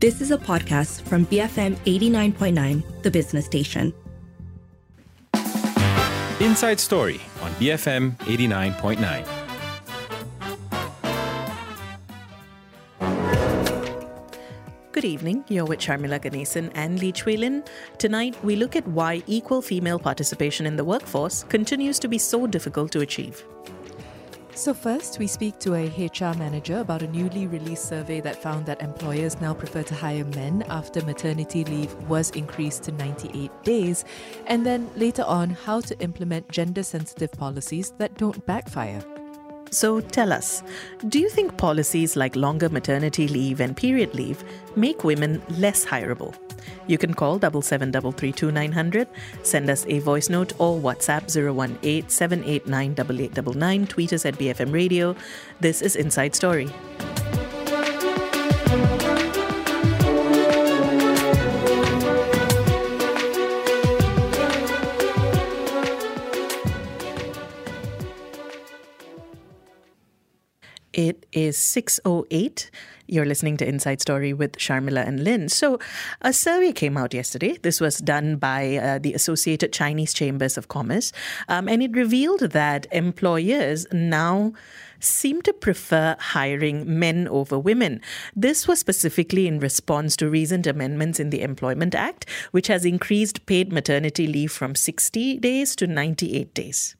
This is a podcast from BFM 89.9, the business station. Inside Story on BFM 89.9. Good evening. You're with Sharmila Ganesan and Lee Chui Lin. Tonight, we look at why equal female participation in the workforce continues to be so difficult to achieve. So, first, we speak to a HR manager about a newly released survey that found that employers now prefer to hire men after maternity leave was increased to 98 days. And then later on, how to implement gender sensitive policies that don't backfire. So, tell us do you think policies like longer maternity leave and period leave make women less hireable? You can call 77332900, send us a voice note or WhatsApp 018 789 tweet us at BFM Radio. This is Inside Story. It is 608. You're listening to Inside Story with Sharmila and Lin. So, a survey came out yesterday. This was done by uh, the Associated Chinese Chambers of Commerce, um, and it revealed that employers now seem to prefer hiring men over women. This was specifically in response to recent amendments in the Employment Act, which has increased paid maternity leave from 60 days to 98 days.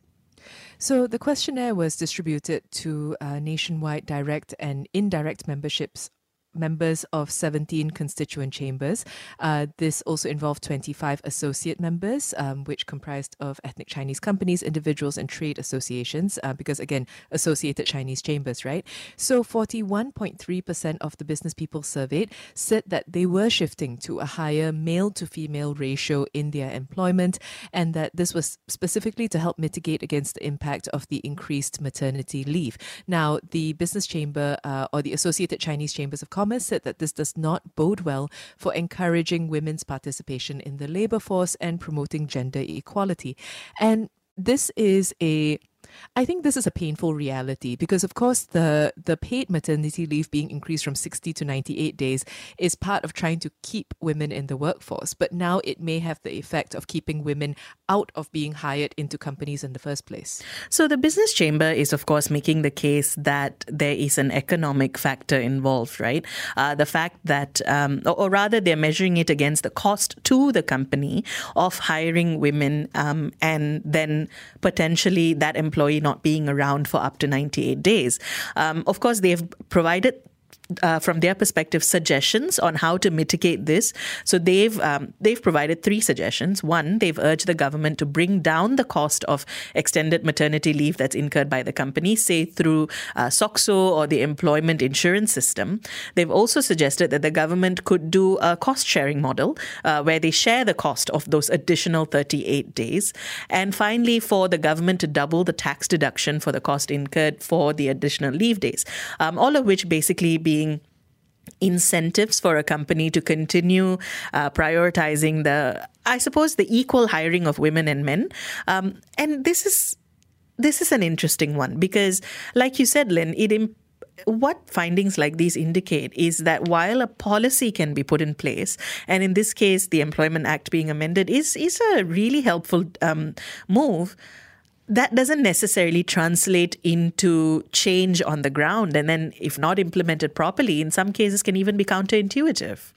So the questionnaire was distributed to uh, nationwide direct and indirect memberships members of 17 constituent chambers. Uh, this also involved 25 associate members, um, which comprised of ethnic Chinese companies, individuals, and trade associations, uh, because again, associated Chinese chambers, right? So 41.3% of the business people surveyed said that they were shifting to a higher male to female ratio in their employment, and that this was specifically to help mitigate against the impact of the increased maternity leave. Now, the business chamber uh, or the associated Chinese chambers of Commerce said that this does not bode well for encouraging women's participation in the labor force and promoting gender equality. And this is a I think this is a painful reality because, of course, the the paid maternity leave being increased from 60 to 98 days is part of trying to keep women in the workforce. But now it may have the effect of keeping women out of being hired into companies in the first place. So the business chamber is, of course, making the case that there is an economic factor involved, right? Uh, the fact that, um, or, or, rather, they're measuring it against the cost to the company of hiring women um, and then potentially that employee not being around for up to 98 days. Um, of course, they've provided uh, from their perspective, suggestions on how to mitigate this. So they've um, they've provided three suggestions. One, they've urged the government to bring down the cost of extended maternity leave that's incurred by the company, say through uh, SOCSO or the employment insurance system. They've also suggested that the government could do a cost sharing model uh, where they share the cost of those additional 38 days. And finally, for the government to double the tax deduction for the cost incurred for the additional leave days. Um, all of which basically be being incentives for a company to continue uh, prioritizing the, I suppose, the equal hiring of women and men. Um, and this is this is an interesting one because, like you said, Lin, it. Imp- what findings like these indicate is that while a policy can be put in place, and in this case, the Employment Act being amended is is a really helpful um, move that doesn't necessarily translate into change on the ground. And then, if not implemented properly, in some cases can even be counterintuitive.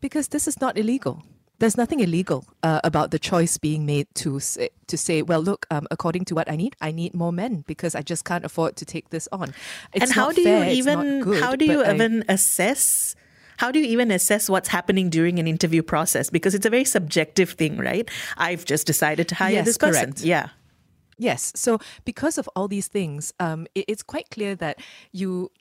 Because this is not illegal. There's nothing illegal uh, about the choice being made to say, to say, well, look, um, according to what I need, I need more men because I just can't afford to take this on. It's and how do fair, you even good, how do you even I, assess how do you even assess what's happening during an interview process? Because it's a very subjective thing, right? I've just decided to hire yes, this person. Correct. Yeah. Yes. So because of all these things, um, it, it's quite clear that you,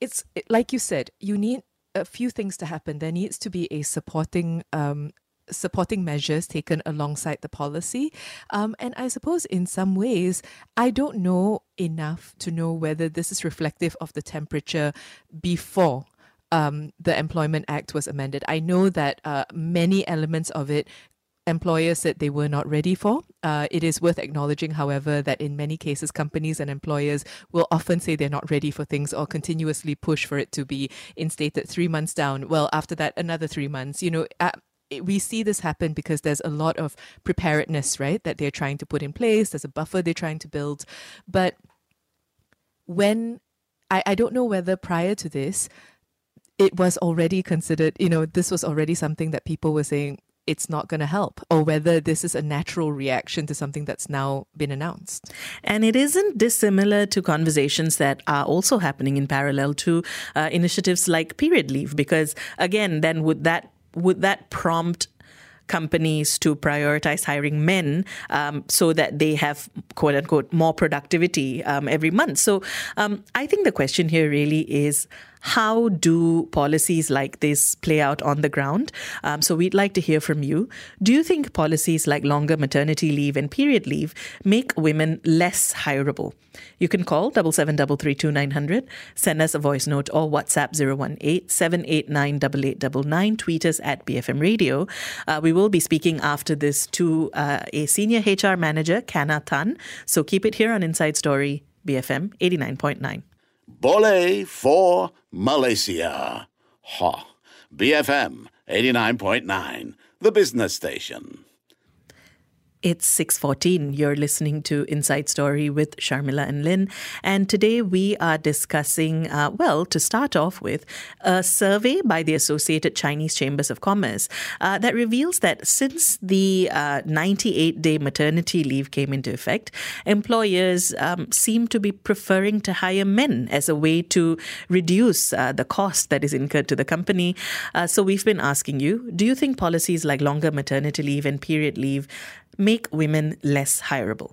it's like you said, you need a few things to happen. There needs to be a supporting um, supporting measures taken alongside the policy. Um, and I suppose in some ways, I don't know enough to know whether this is reflective of the temperature before. Um, the Employment Act was amended. I know that uh, many elements of it employers said they were not ready for. Uh, it is worth acknowledging, however, that in many cases, companies and employers will often say they're not ready for things or continuously push for it to be instated three months down. Well, after that, another three months. You know, uh, we see this happen because there's a lot of preparedness, right, that they're trying to put in place. There's a buffer they're trying to build. But when I, I don't know whether prior to this, it was already considered, you know, this was already something that people were saying it's not going to help, or whether this is a natural reaction to something that's now been announced. And it isn't dissimilar to conversations that are also happening in parallel to uh, initiatives like period leave, because again, then would that would that prompt companies to prioritize hiring men um, so that they have quote unquote more productivity um, every month. So um, I think the question here really is how do policies like this play out on the ground? Um, so we'd like to hear from you. Do you think policies like longer maternity leave and period leave make women less hireable? You can call double seven double three two nine hundred, send us a voice note or WhatsApp 018-789-8899, tweet us at BFM Radio. Uh, we will be speaking after this to uh, a senior HR manager, Kana Tan. So keep it here on Inside Story, BFM 89.9. Boleh for Malaysia. Ha. BFM 89.9, the business station. It's 6:14. You're listening to Inside Story with Sharmila and Lin, and today we are discussing uh, well, to start off with, a survey by the Associated Chinese Chambers of Commerce uh, that reveals that since the 98-day uh, maternity leave came into effect, employers um, seem to be preferring to hire men as a way to reduce uh, the cost that is incurred to the company. Uh, so we've been asking you, do you think policies like longer maternity leave and period leave make women less hireable.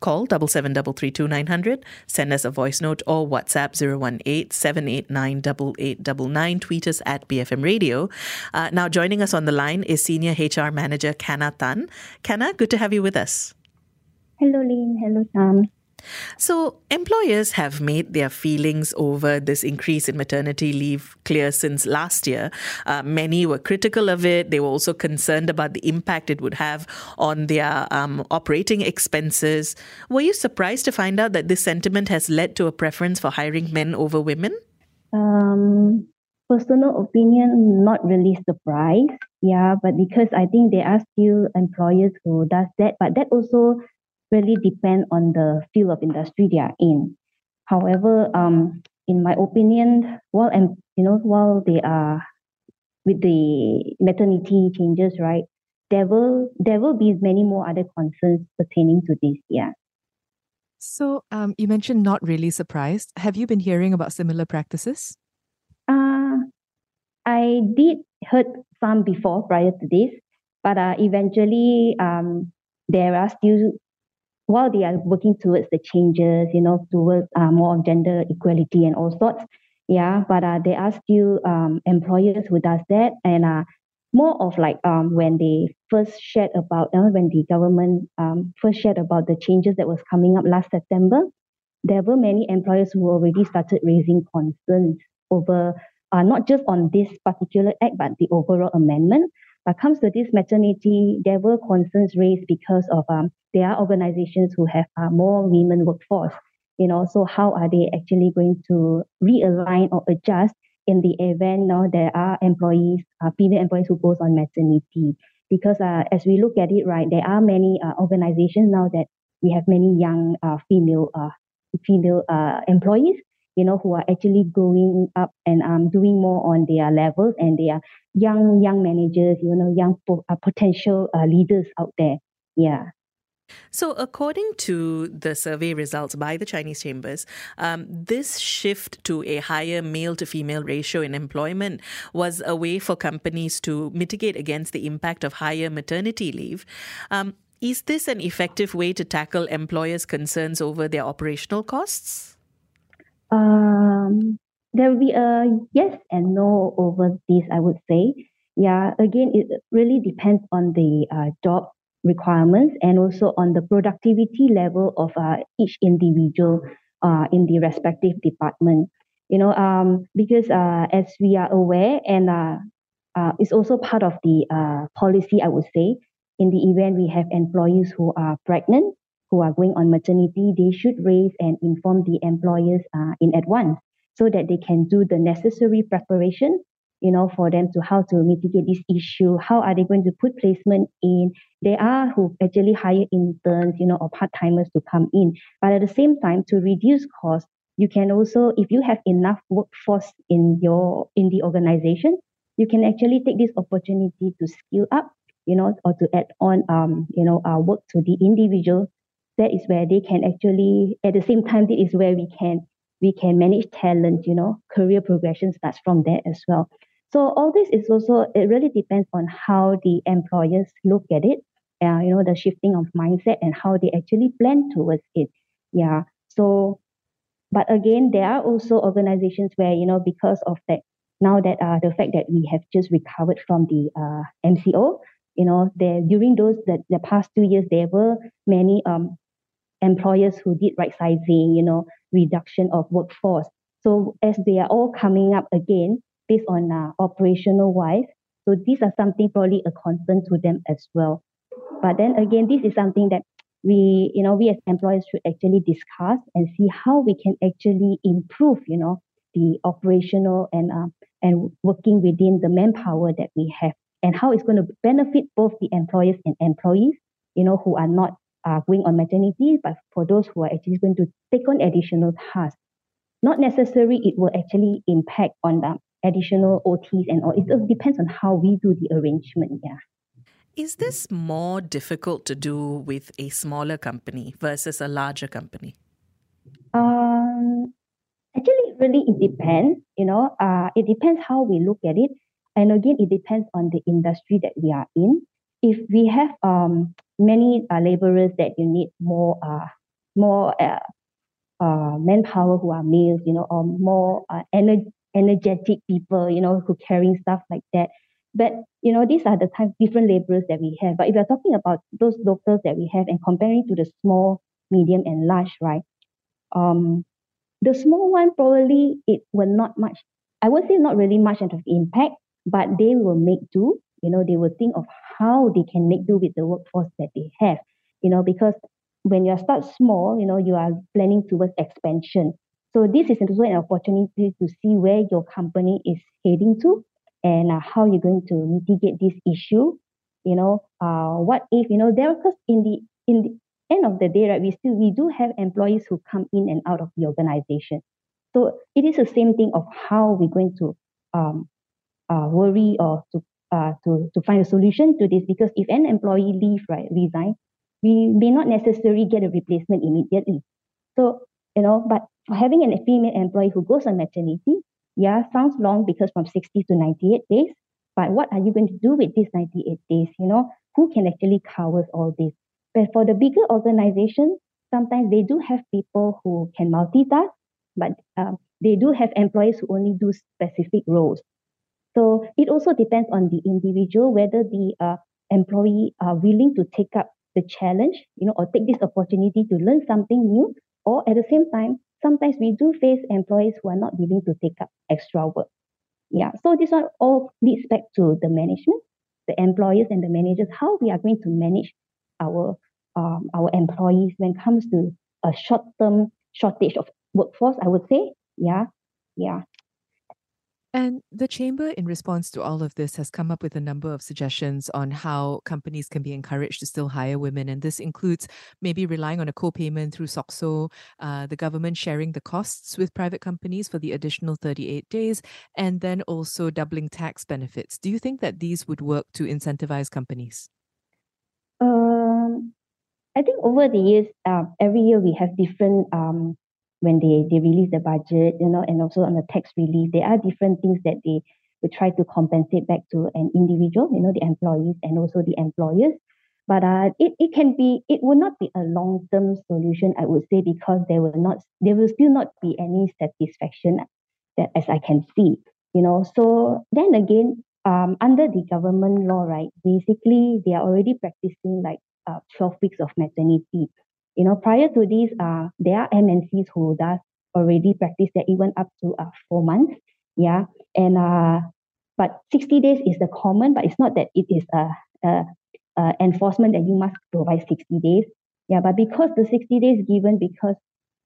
Call double seven double three two nine hundred. Send us a voice note or WhatsApp 018-789-8899. Tweet us at BFM Radio. Uh, now joining us on the line is Senior HR Manager Kana Tan. Kana, good to have you with us. Hello, Lin. Hello, Sam. So, employers have made their feelings over this increase in maternity leave clear since last year. Uh, many were critical of it. They were also concerned about the impact it would have on their um, operating expenses. Were you surprised to find out that this sentiment has led to a preference for hiring men over women? Um, personal opinion, not really surprised. Yeah, but because I think there are still employers who does that, but that also really depend on the field of industry they are in. However, um, in my opinion, while and you know while they are with the maternity changes, right, there will there will be many more other concerns pertaining to this. Yeah. So, um, you mentioned not really surprised. Have you been hearing about similar practices? Uh, I did heard some before prior to this, but uh, eventually um, there are still while they are working towards the changes, you know, towards uh, more of gender equality and all sorts, yeah, but uh, there are still um, employers who does that, and uh, more of like um, when they first shared about uh, when the government um, first shared about the changes that was coming up last September, there were many employers who already started raising concerns over uh, not just on this particular act but the overall amendment. But comes to this maternity, there were concerns raised because of um, there are organizations who have uh, more women workforce. You know, so how are they actually going to realign or adjust in the event you now there are employees, uh, female employees who goes on maternity? Because uh, as we look at it, right, there are many uh, organizations now that we have many young uh, female uh, female uh, employees you know, who are actually growing up and um, doing more on their levels and they are young, young managers, you know, young po- uh, potential uh, leaders out there. Yeah. So, according to the survey results by the Chinese chambers, um, this shift to a higher male to female ratio in employment was a way for companies to mitigate against the impact of higher maternity leave. Um, is this an effective way to tackle employers' concerns over their operational costs? Um, there will be a yes and no over this, I would say. Yeah, again, it really depends on the uh, job requirements and also on the productivity level of uh, each individual uh, in the respective department. You know, um, because uh, as we are aware, and uh, uh, it's also part of the uh, policy, I would say, in the event we have employees who are pregnant, who are going on maternity, they should raise and inform the employers in advance so that they can do the necessary preparation you know, for them to how to mitigate this issue. How are they going to put placement in? There are who actually hire interns, you know, or part timers to come in. But at the same time, to reduce costs, you can also, if you have enough workforce in your in the organization, you can actually take this opportunity to skill up, you know, or to add on, um, you know, uh, work to the individual. That is where they can actually, at the same time, that is where we can we can manage talent. You know, career progression starts from there as well. So all this is also it really depends on how the employers look at it. Uh, you know, the shifting of mindset and how they actually plan towards it. Yeah. So but again, there are also organizations where, you know, because of that, now that uh, the fact that we have just recovered from the uh, MCO, you know, there during those the, the past two years, there were many um, employers who did right sizing, you know, reduction of workforce. So as they are all coming up again, based on uh, operational wise, so these are something probably a concern to them as well. But then again, this is something that we you know we as employers should actually discuss and see how we can actually improve you know the operational and uh, and working within the manpower that we have and how it's going to benefit both the employers and employees you know who are not uh, going on maternity but for those who are actually going to take on additional tasks not necessarily it will actually impact on the additional OTs and all it depends on how we do the arrangement yeah is this more difficult to do with a smaller company versus a larger company? Um, actually, really, it depends. You know, uh, it depends how we look at it, and again, it depends on the industry that we are in. If we have um many uh, laborers that you need more uh more uh, uh manpower who are males, you know, or more uh, ener- energetic people, you know, who carrying stuff like that but you know, these are the type different laborers that we have. But if you're talking about those locals that we have and comparing to the small, medium, and large, right? Um, the small one probably it will not much. I would say not really much of impact, but they will make do. You know, they will think of how they can make do with the workforce that they have. You know, because when you start small, you know, you are planning towards expansion. So this is also an opportunity to see where your company is heading to and uh, how you're going to mitigate this issue. You know uh, what if you know there because in the in the end of the day right we still we do have employees who come in and out of the organization. So it is the same thing of how we're going to um, uh, worry or to uh, to to find a solution to this. Because if an employee leave right resign we may not necessarily get a replacement immediately. So you know but for having an female employee who goes on maternity yeah, sounds long because from 60 to 98 days. But what are you going to do with these 98 days? You know, who can actually cover all this? But for the bigger organizations, sometimes they do have people who can multitask, but um, they do have employees who only do specific roles. So it also depends on the individual whether the uh, employee are willing to take up the challenge, you know, or take this opportunity to learn something new, or at the same time sometimes we do face employees who are not willing to take up extra work. Yeah, so this one all leads back to the management, the employers and the managers, how we are going to manage our um, our employees when it comes to a short-term shortage of workforce, I would say. Yeah, yeah. And the Chamber, in response to all of this, has come up with a number of suggestions on how companies can be encouraged to still hire women. And this includes maybe relying on a co payment through SOCSO, uh, the government sharing the costs with private companies for the additional 38 days, and then also doubling tax benefits. Do you think that these would work to incentivize companies? Um, I think over the years, uh, every year we have different um, when they, they release the budget, you know, and also on the tax relief, there are different things that they would try to compensate back to an individual, you know, the employees and also the employers. But uh, it, it can be, it will not be a long-term solution, I would say, because there will not, there will still not be any satisfaction that as I can see, you know. So then again, um, under the government law, right, basically they are already practicing like uh, 12 weeks of maternity. You know, prior to this, uh, there are MNCs who does already practice that even up to uh, four months. Yeah, and uh, but 60 days is the common, but it's not that it is a, a, uh, enforcement that you must provide 60 days. Yeah, but because the 60 days given because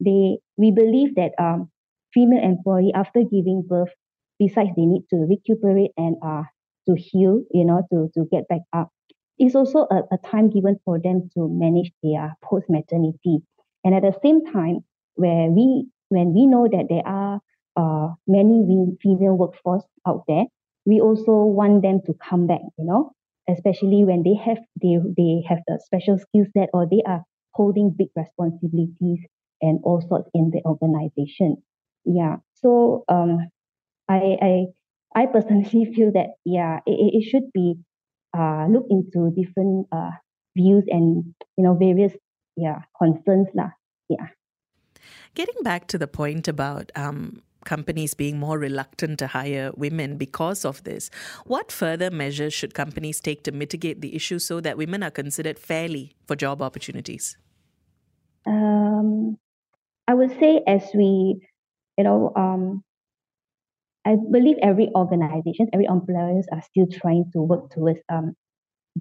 they we believe that um, female employee after giving birth, besides they need to recuperate and uh, to heal, you know, to, to get back up, it's also a, a time given for them to manage their post maternity. And at the same time, where we when we know that there are uh, many female workforce out there, we also want them to come back, you know, especially when they have they they have the special skill set or they are holding big responsibilities and all sorts in the organization. Yeah. So um I I I personally feel that yeah, it, it should be uh look into different uh views and you know various yeah concerns lah. Yeah. Getting back to the point about um, companies being more reluctant to hire women because of this, what further measures should companies take to mitigate the issue so that women are considered fairly for job opportunities? Um, I would say, as we, you know, um, I believe every organization, every employers are still trying to work towards um,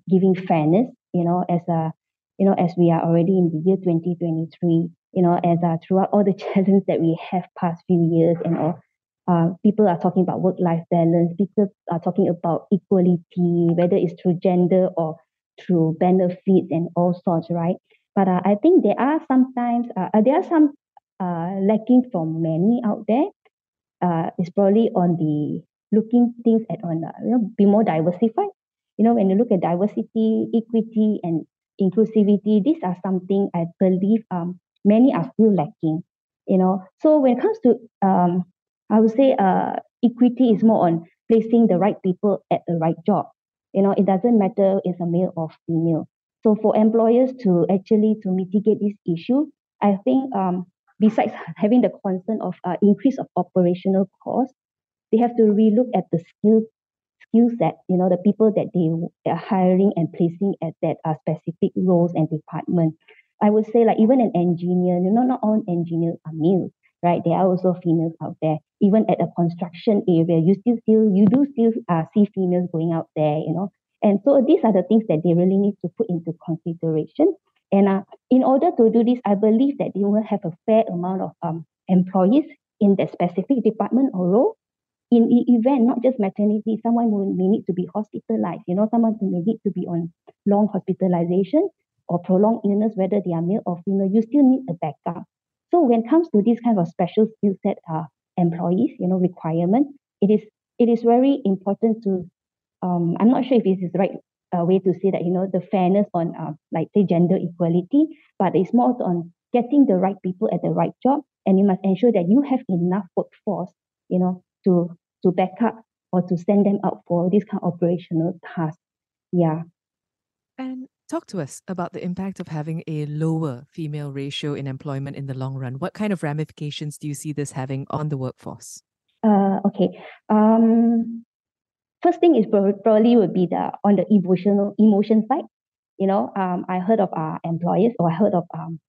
giving fairness. You know, as a, you know, as we are already in the year 2023, you know, as uh, throughout all the challenges that we have past few years and all, uh, people are talking about work-life balance. People are talking about equality, whether it's through gender or through benefits and all sorts, right? But uh, I think there are sometimes uh, uh there are some uh, lacking from many out there. Uh, it's probably on the looking things at on uh, you know be more diversified. You know when you look at diversity, equity, and inclusivity, these are something I believe um many are still lacking. You know, so when it comes to um, I would say uh, equity is more on placing the right people at the right job. You know, it doesn't matter if a male or female. So for employers to actually to mitigate this issue, I think um, besides having the concern of uh, increase of operational costs, they have to relook at the skill skill set. You know, the people that they are hiring and placing at that uh, specific roles and department. I would say like even an engineer, you know, not all engineers are males, right? There are also females out there. Even at a construction area, you still still you do still uh, see females going out there, you know. And so these are the things that they really need to put into consideration. And uh, in order to do this, I believe that they will have a fair amount of um, employees in that specific department or role. In the event, not just maternity, someone may need to be hospitalized. You know, someone may need to be on long hospitalization or prolonged illness, whether they are male or female, you still need a backup. So when it comes to this kind of special skill set uh, employees, you know, requirement, it is it is very important to um, I'm not sure if this is the right uh, way to say that, you know, the fairness on, uh, like, say, gender equality, but it's more on getting the right people at the right job. And you must ensure that you have enough workforce, you know, to, to back up or to send them out for this kind of operational tasks. Yeah. And talk to us about the impact of having a lower female ratio in employment in the long run. What kind of ramifications do you see this having on the workforce? Uh, okay. Um, first thing is probably would be the on the emotional emotion side. You know, um, I heard of our employers or I heard of um,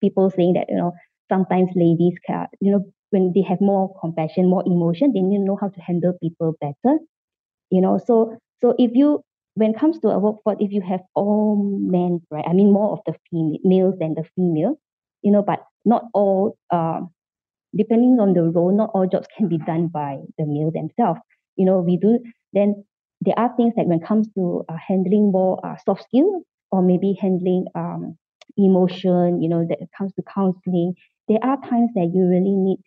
people saying that you know sometimes ladies can you know when they have more compassion, more emotion, they need to know how to handle people better. You know, so so if you when it comes to a workforce, if you have all men, right? I mean more of the female males than the female, you know, but not all uh, depending on the role, not all jobs can be done by the male themselves. You know, we do then there are things that when it comes to uh, handling more uh, soft skills or maybe handling um, emotion, you know, that comes to counseling, there are times that you really need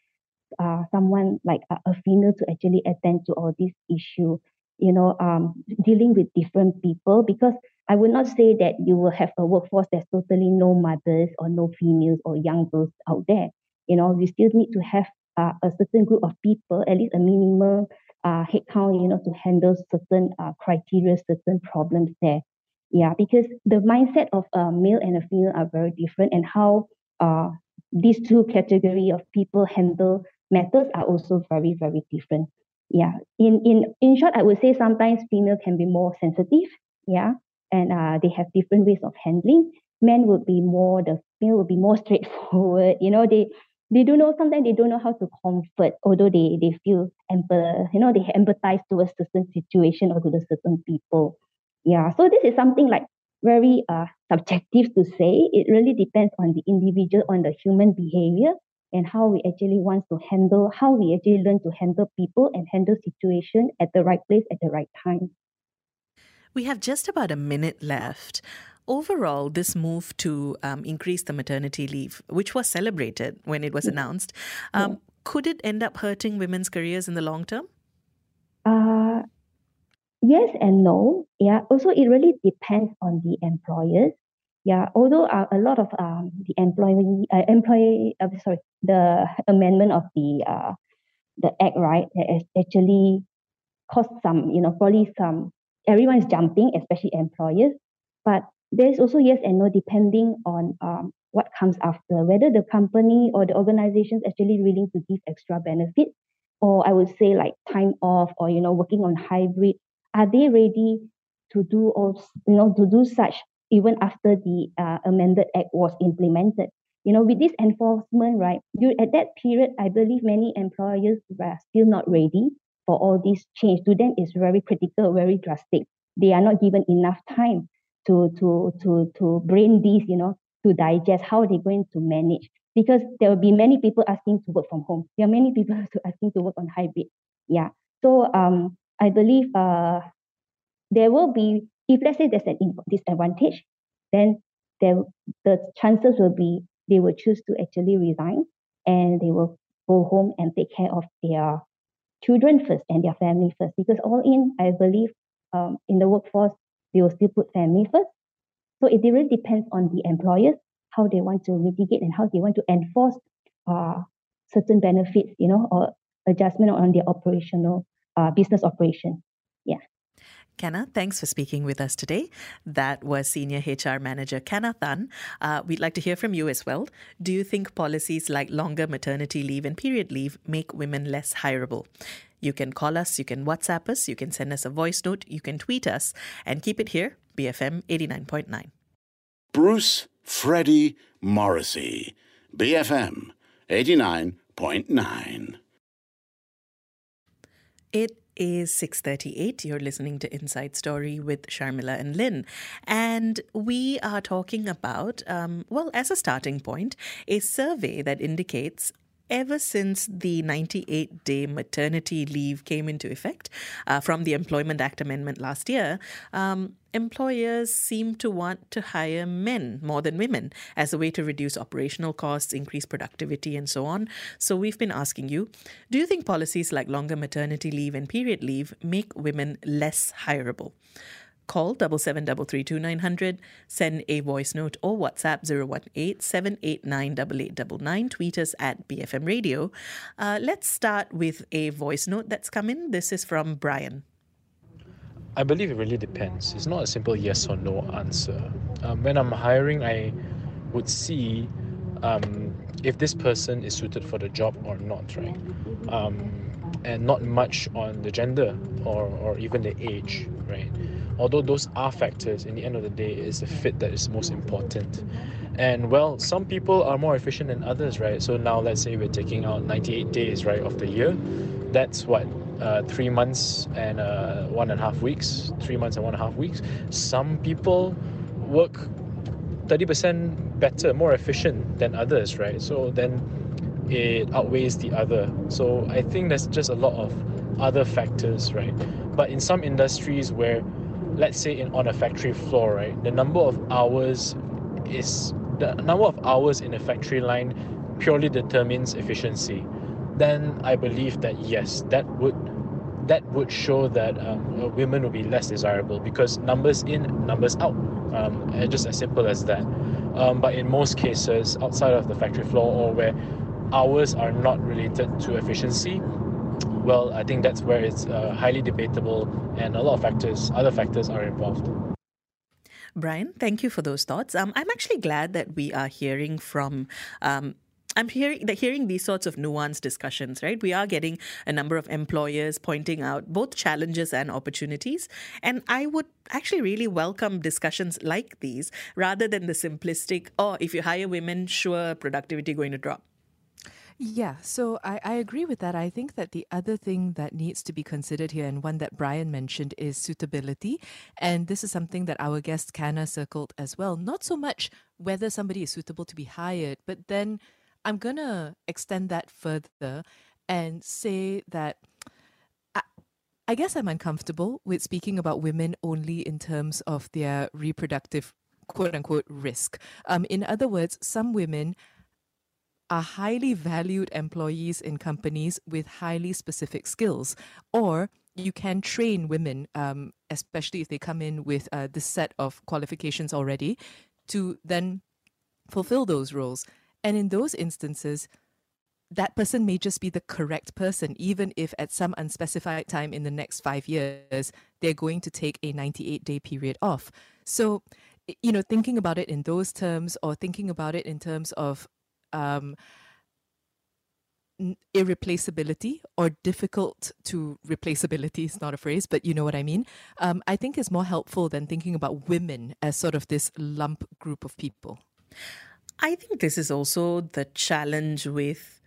uh, someone like a, a female to actually attend to all these issues, you know, um, dealing with different people because I would not say that you will have a workforce that's totally no mothers or no females or young girls out there. You know, you still need to have uh, a certain group of people, at least a minimum uh, headcount, you know, to handle certain uh, criteria, certain problems there. Yeah, because the mindset of a male and a female are very different, and how uh, these two category of people handle matters are also very, very different. Yeah, in in in short, I would say sometimes female can be more sensitive. Yeah, and uh, they have different ways of handling. Men would be more the male would be more straightforward. You know, they they don't know sometimes they don't know how to comfort although they they feel empath you know they empathize towards certain situation or to the certain people yeah so this is something like very uh, subjective to say. It really depends on the individual, on the human behavior, and how we actually want to handle, how we actually learn to handle people and handle situation at the right place at the right time. We have just about a minute left. Overall, this move to um, increase the maternity leave, which was celebrated when it was announced, um, yeah. could it end up hurting women's careers in the long term? Uh, yes and no. Yeah. Also, it really depends on the employers. Yeah. Although uh, a lot of um, the employee, uh, employee, uh, sorry, the amendment of the uh, the act, right, has actually caused some, you know, probably some. Everyone is jumping, especially employers. But there's also yes and no depending on um, what comes after, whether the company or the organization is actually willing to give extra benefits, or I would say like time off, or you know, working on hybrid are they ready to do all you know to do such even after the uh, amended act was implemented? You know with this enforcement right you at that period i believe many employers were still not ready for all this change. To them is very critical very drastic. They are not given enough time to to to to brain these you know to digest how they're going to manage. Because there will be many people asking to work from home. There are many people asking to work on hybrid. Yeah. So um I believe uh, there will be, if let's say there's an disadvantage, then there, the chances will be they will choose to actually resign and they will go home and take care of their children first and their family first. Because all in, I believe um, in the workforce, they will still put family first. So it really depends on the employers, how they want to mitigate and how they want to enforce uh, certain benefits, you know, or adjustment on their operational uh, business operation. Kanna, thanks for speaking with us today. That was Senior HR Manager Kanna Tan. Uh, we'd like to hear from you as well. Do you think policies like longer maternity leave and period leave make women less hireable? You can call us, you can WhatsApp us, you can send us a voice note, you can tweet us, and keep it here, BFM 89.9. Bruce Freddie Morrissey, BFM 89.9. It is 6:38. You're listening to Inside Story with Sharmila and Lin, and we are talking about, um, well, as a starting point, a survey that indicates ever since the 98 day maternity leave came into effect uh, from the Employment Act Amendment last year, um, employers seem to want to hire men more than women as a way to reduce operational costs, increase productivity, and so on. So we've been asking you do you think policies like longer maternity leave and period leave make women less hireable? Call double seven double three two nine hundred. Send a voice note or WhatsApp 018 Tweet us at BFM Radio. Uh, let's start with a voice note that's come in. This is from Brian. I believe it really depends. It's not a simple yes or no answer. Um, when I'm hiring, I would see um, if this person is suited for the job or not, right? Um, and not much on the gender or, or even the age, right? Although those are factors in the end of the day it's the fit that is most important. And well some people are more efficient than others right? So now let's say we're taking out 98 days right of the year. That's what uh, three months and uh, one and a half weeks three months and one and a half weeks. Some people work 30% better more efficient than others right? So then it outweighs the other. So i think there's just a lot of other factors right? But in some industries where let's say in on a factory floor, right, the number of hours is the number of hours in a factory line purely determines efficiency. Then I believe that yes, that would that would show that um, women would be less desirable because numbers in, numbers out, um, just as simple as that. Um, but in most cases, outside of the factory floor or where hours are not related to efficiency, well, I think that's where it's uh, highly debatable, and a lot of factors, other factors, are involved. Brian, thank you for those thoughts. Um, I'm actually glad that we are hearing from. Um, I'm hearing hearing these sorts of nuanced discussions, right? We are getting a number of employers pointing out both challenges and opportunities. And I would actually really welcome discussions like these rather than the simplistic, oh, if you hire women, sure, productivity going to drop. Yeah, so I, I agree with that. I think that the other thing that needs to be considered here, and one that Brian mentioned, is suitability. And this is something that our guest Kana circled as well. Not so much whether somebody is suitable to be hired, but then I'm going to extend that further and say that I, I guess I'm uncomfortable with speaking about women only in terms of their reproductive quote unquote risk. Um, in other words, some women are highly valued employees in companies with highly specific skills, or you can train women, um, especially if they come in with uh, this set of qualifications already, to then fulfill those roles. And in those instances, that person may just be the correct person, even if at some unspecified time in the next five years, they're going to take a 98 day period off. So, you know, thinking about it in those terms or thinking about it in terms of um, irreplaceability or difficult to replaceability is not a phrase, but you know what I mean. Um, I think is more helpful than thinking about women as sort of this lump group of people. I think this is also the challenge with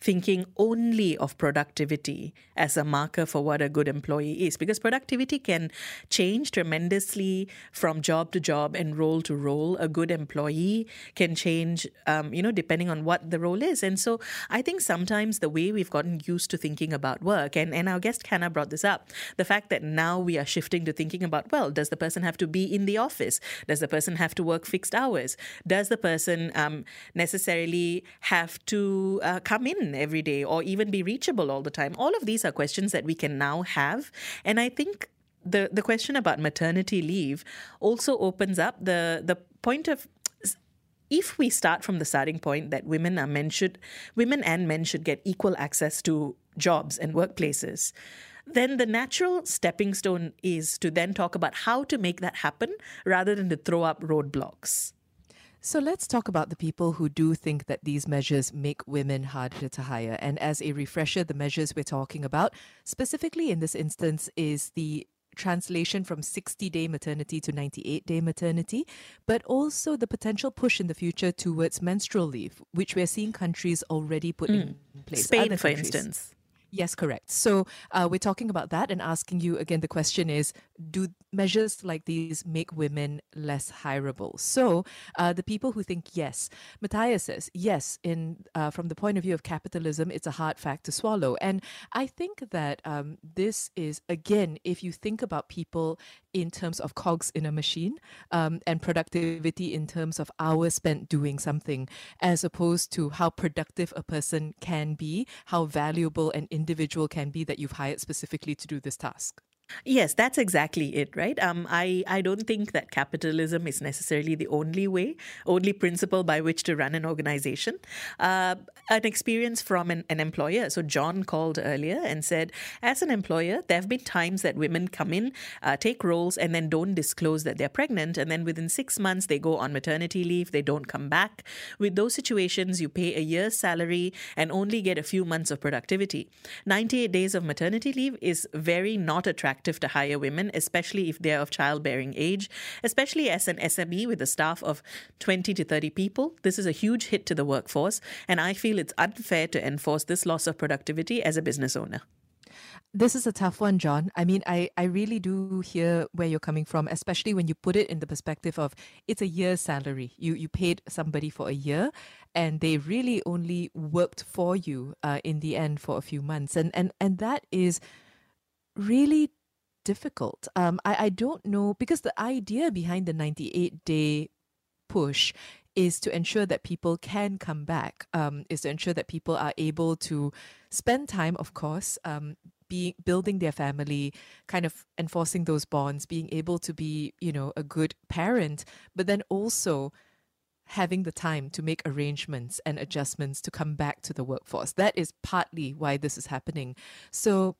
thinking only of productivity as a marker for what a good employee is because productivity can change tremendously from job to job and role to role. A good employee can change um, you know depending on what the role is. And so i think sometimes the way we've gotten used to thinking about work and, and our guest Kana brought this up the fact that now we are shifting to thinking about well does the person have to be in the office? Does the person have to work fixed hours? Does the person um, necessarily have to uh, come in every day or even be reachable all the time? All of these are questions that we can now have. And I think the, the question about maternity leave also opens up the, the point of if we start from the starting point that women are men should women and men should get equal access to jobs and workplaces then the natural stepping stone is to then talk about how to make that happen rather than to throw up roadblocks so let's talk about the people who do think that these measures make women harder to hire. And as a refresher, the measures we're talking about, specifically in this instance, is the translation from 60 day maternity to 98 day maternity, but also the potential push in the future towards menstrual leave, which we're seeing countries already put mm. in place. Spain, for instance. Yes, correct. So uh, we're talking about that and asking you again the question is do measures like these make women less hireable? So uh, the people who think yes, Matthias says yes, in uh, from the point of view of capitalism, it's a hard fact to swallow. And I think that um, this is, again, if you think about people in terms of cogs in a machine um, and productivity in terms of hours spent doing something, as opposed to how productive a person can be, how valuable an individual can be that you've hired specifically to do this task. Yes, that's exactly it, right? Um, I, I don't think that capitalism is necessarily the only way, only principle by which to run an organization. Uh, an experience from an, an employer. So, John called earlier and said, as an employer, there have been times that women come in, uh, take roles, and then don't disclose that they're pregnant. And then within six months, they go on maternity leave, they don't come back. With those situations, you pay a year's salary and only get a few months of productivity. 98 days of maternity leave is very not attractive attractive to hire women, especially if they're of childbearing age, especially as an SME with a staff of 20 to 30 people. This is a huge hit to the workforce, and I feel it's unfair to enforce this loss of productivity as a business owner. This is a tough one, John. I mean, I, I really do hear where you're coming from, especially when you put it in the perspective of it's a year's salary. You you paid somebody for a year, and they really only worked for you uh, in the end for a few months, and and and that is really difficult. Um, I, I don't know because the idea behind the 98 day push is to ensure that people can come back, um, is to ensure that people are able to spend time, of course, um, be building their family, kind of enforcing those bonds, being able to be, you know, a good parent, but then also having the time to make arrangements and adjustments to come back to the workforce. That is partly why this is happening. So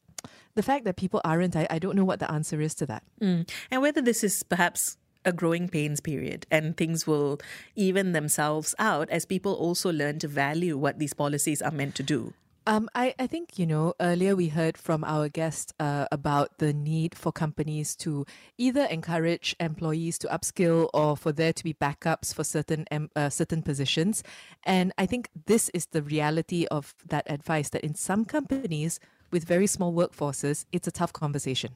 the fact that people aren't, I, I don't know what the answer is to that. Mm. And whether this is perhaps a growing pains period and things will even themselves out as people also learn to value what these policies are meant to do. Um, I, I think, you know, earlier we heard from our guest uh, about the need for companies to either encourage employees to upskill or for there to be backups for certain uh, certain positions. And I think this is the reality of that advice that in some companies with very small workforces, it's a tough conversation.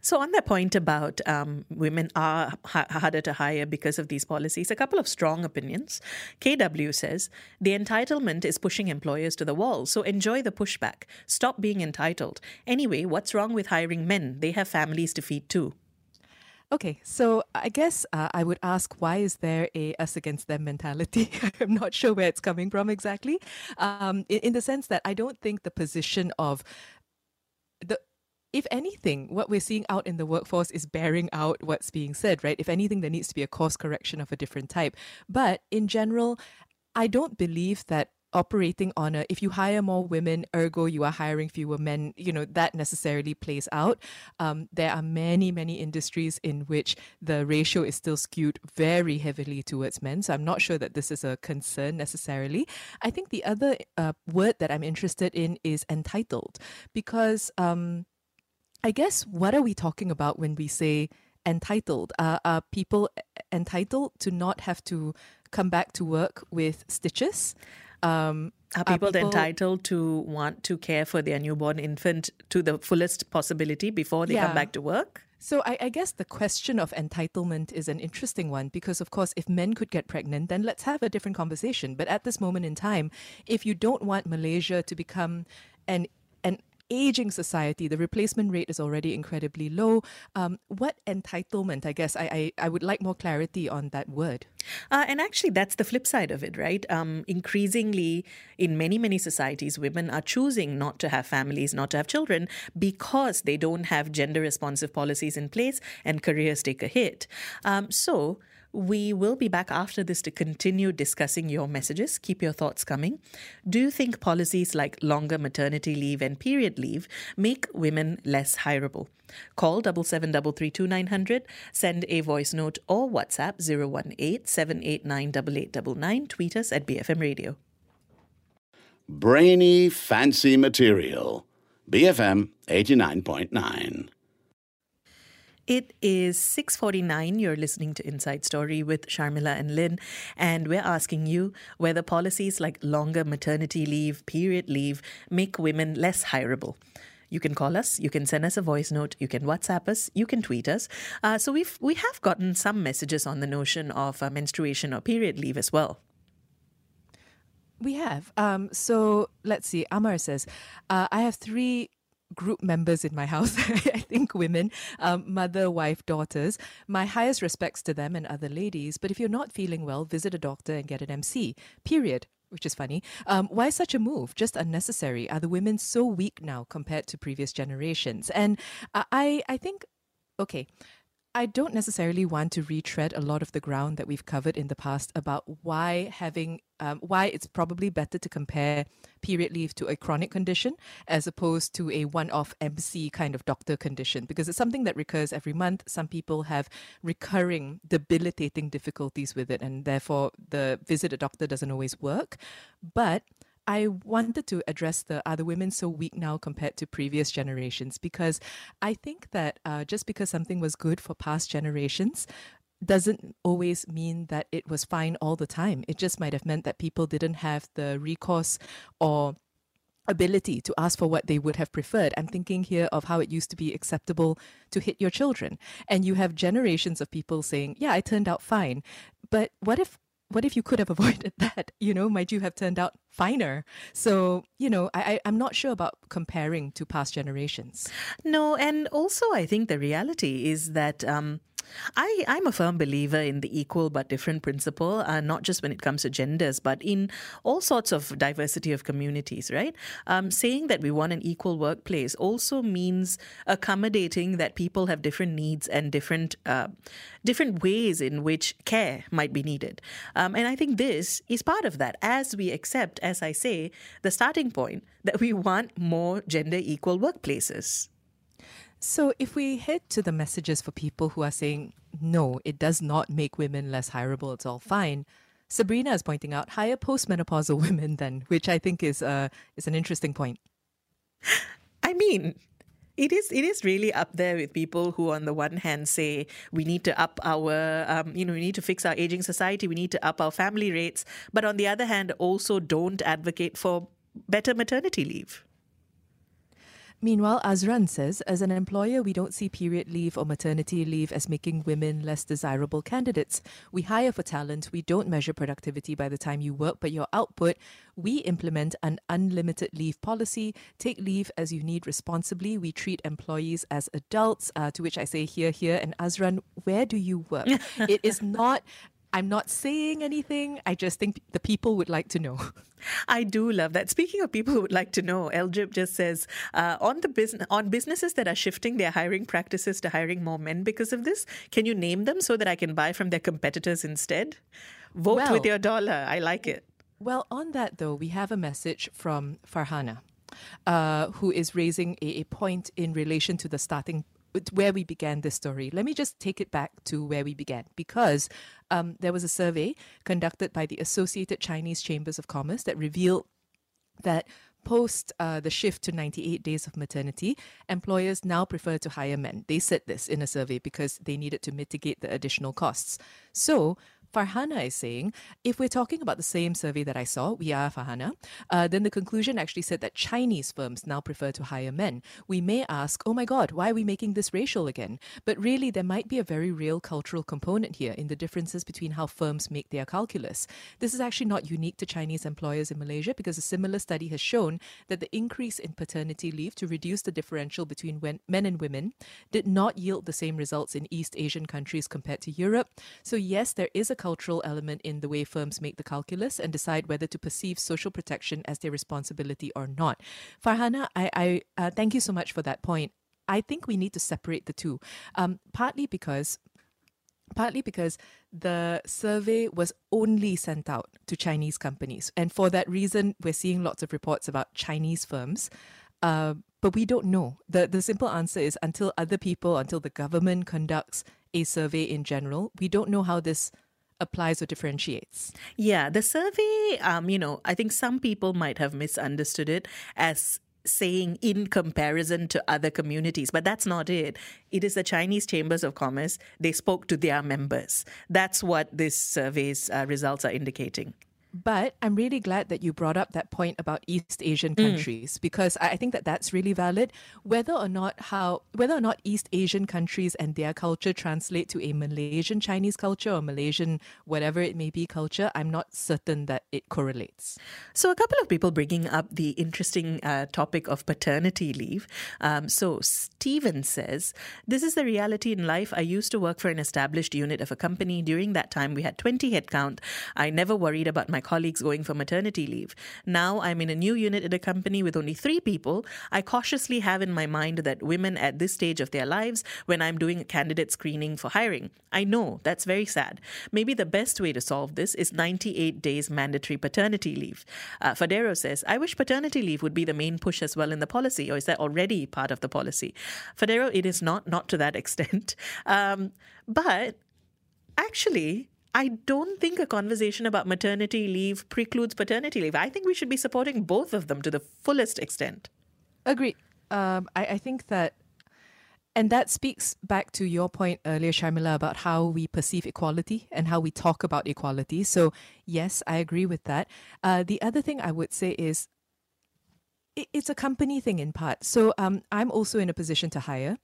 So, on that point about um, women are ha- harder to hire because of these policies, a couple of strong opinions. KW says the entitlement is pushing employers to the wall. So, enjoy the pushback. Stop being entitled. Anyway, what's wrong with hiring men? They have families to feed too. Okay, so I guess uh, I would ask why is there a us against them mentality? I'm not sure where it's coming from exactly. Um, in, in the sense that I don't think the position of the if anything, what we're seeing out in the workforce is bearing out what's being said, right? If anything, there needs to be a course correction of a different type. But in general, I don't believe that operating on a if you hire more women ergo you are hiring fewer men you know that necessarily plays out um, there are many many industries in which the ratio is still skewed very heavily towards men so i'm not sure that this is a concern necessarily i think the other uh, word that i'm interested in is entitled because um, I guess what are we talking about when we say entitled? Uh, are people entitled to not have to come back to work with stitches? Um, are people, are people entitled to want to care for their newborn infant to the fullest possibility before they yeah. come back to work? So I, I, guess the question of entitlement is an interesting one because, of course, if men could get pregnant, then let's have a different conversation. But at this moment in time, if you don't want Malaysia to become an an aging society, the replacement rate is already incredibly low. Um, what entitlement? I guess I, I, I, would like more clarity on that word. Uh, and actually, that's the flip side of it, right? Um, increasingly, in many, many societies, women are choosing not to have families, not to have children, because they don't have gender responsive policies in place and careers take a hit. Um, so, we will be back after this to continue discussing your messages. Keep your thoughts coming. Do you think policies like longer maternity leave and period leave make women less hireable? Call 77332900, send a voice note or WhatsApp 018 tweet us at BFM Radio. Brainy, fancy material. BFM 89.9. It is 6:49. You're listening to Inside Story with Sharmila and Lin, and we're asking you whether policies like longer maternity leave, period leave make women less hireable. You can call us, you can send us a voice note, you can WhatsApp us, you can tweet us. Uh, so we've we have gotten some messages on the notion of uh, menstruation or period leave as well. We have. Um, so let's see. Amar says, uh, I have three group members in my house, I think women, um, mother, wife, daughters. My highest respects to them and other ladies. But if you're not feeling well, visit a doctor and get an MC. Period. Which is funny. Um, why such a move? Just unnecessary. Are the women so weak now compared to previous generations? And I, I think, okay, I don't necessarily want to retread a lot of the ground that we've covered in the past about why having um, why it's probably better to compare period leave to a chronic condition as opposed to a one-off MC kind of doctor condition because it's something that recurs every month. Some people have recurring debilitating difficulties with it, and therefore the visit a doctor doesn't always work. But I wanted to address the are the women so weak now compared to previous generations? Because I think that uh, just because something was good for past generations doesn't always mean that it was fine all the time. It just might have meant that people didn't have the recourse or ability to ask for what they would have preferred. I'm thinking here of how it used to be acceptable to hit your children. And you have generations of people saying, Yeah, I turned out fine. But what if what if you could have avoided that? You know, might you have turned out finer? So, you know, I, I, am not sure about comparing to past generations. No, and also I think the reality is that um, I, I'm a firm believer in the equal but different principle, uh, not just when it comes to genders, but in all sorts of diversity of communities, right? Um, saying that we want an equal workplace also means accommodating that people have different needs and different uh, different ways in which care might be needed. Um, and I think this is part of that, as we accept, as I say, the starting point that we want more gender equal workplaces. So, if we head to the messages for people who are saying, no, it does not make women less hireable, it's all fine, Sabrina is pointing out hire postmenopausal women then, which I think is uh, is an interesting point. I mean, it is it is really up there with people who, on the one hand, say we need to up our, um, you know, we need to fix our aging society, we need to up our family rates, but on the other hand, also don't advocate for better maternity leave. Meanwhile, Azran says, as an employer, we don't see period leave or maternity leave as making women less desirable candidates. We hire for talent. We don't measure productivity by the time you work, but your output. We implement an unlimited leave policy. Take leave as you need responsibly. We treat employees as adults, uh, to which I say here, here. And Azran, where do you work? it is not I'm not saying anything. I just think the people would like to know. I do love that. Speaking of people who would like to know, Eljib just says uh, on the business on businesses that are shifting their hiring practices to hiring more men because of this. Can you name them so that I can buy from their competitors instead? Vote Well- with your dollar. I like it. Well, on that though, we have a message from Farhana, uh, who is raising a, a point in relation to the starting where we began this story. Let me just take it back to where we began because um, there was a survey conducted by the Associated Chinese Chambers of Commerce that revealed that post uh, the shift to 98 days of maternity, employers now prefer to hire men. They said this in a survey because they needed to mitigate the additional costs. So, Farhana is saying, if we're talking about the same survey that I saw, we are Farhana, uh, then the conclusion actually said that Chinese firms now prefer to hire men. We may ask, oh my God, why are we making this racial again? But really, there might be a very real cultural component here in the differences between how firms make their calculus. This is actually not unique to Chinese employers in Malaysia because a similar study has shown that the increase in paternity leave to reduce the differential between men and women did not yield the same results in East Asian countries compared to Europe. So, yes, there is a cultural element in the way firms make the calculus and decide whether to perceive social protection as their responsibility or not. Farhana, I, I uh, thank you so much for that point. I think we need to separate the two, um, partly because partly because the survey was only sent out to Chinese companies. And for that reason, we're seeing lots of reports about Chinese firms. Uh, but we don't know. The, the simple answer is until other people, until the government conducts a survey in general, we don't know how this applies or differentiates. Yeah, the survey, um, you know, I think some people might have misunderstood it as saying in comparison to other communities, but that's not it. It is the Chinese Chambers of Commerce. They spoke to their members. That's what this survey's uh, results are indicating. But I'm really glad that you brought up that point about East Asian countries because I think that that's really valid. Whether or not how whether or not East Asian countries and their culture translate to a Malaysian Chinese culture or Malaysian whatever it may be culture, I'm not certain that it correlates. So, a couple of people bringing up the interesting uh, topic of paternity leave. Um, so, Steven says, This is the reality in life. I used to work for an established unit of a company. During that time, we had 20 headcount. I never worried about my colleagues going for maternity leave. Now, I'm in a new unit at a company with only three people. I cautiously have in my mind that women at this stage of their lives, when I'm doing a candidate screening for hiring, I know that's very sad. Maybe the best way to solve this is 98 days mandatory paternity leave. Uh, Fadero says, I wish paternity leave would be the main push as well in the policy, or is that already part of the policy? Fadero, it is not, not to that extent. Um, but actually, I don't think a conversation about maternity leave precludes paternity leave. I think we should be supporting both of them to the fullest extent. Agree. Um, I, I think that, and that speaks back to your point earlier, Sharmila, about how we perceive equality and how we talk about equality. So, yes, I agree with that. Uh, the other thing I would say is it's a company thing in part. So um, I'm also in a position to hire,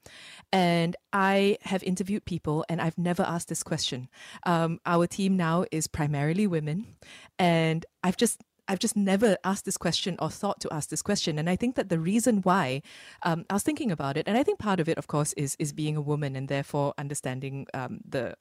and I have interviewed people, and I've never asked this question. Um, our team now is primarily women, and I've just I've just never asked this question or thought to ask this question. And I think that the reason why um, I was thinking about it, and I think part of it, of course, is is being a woman and therefore understanding um, the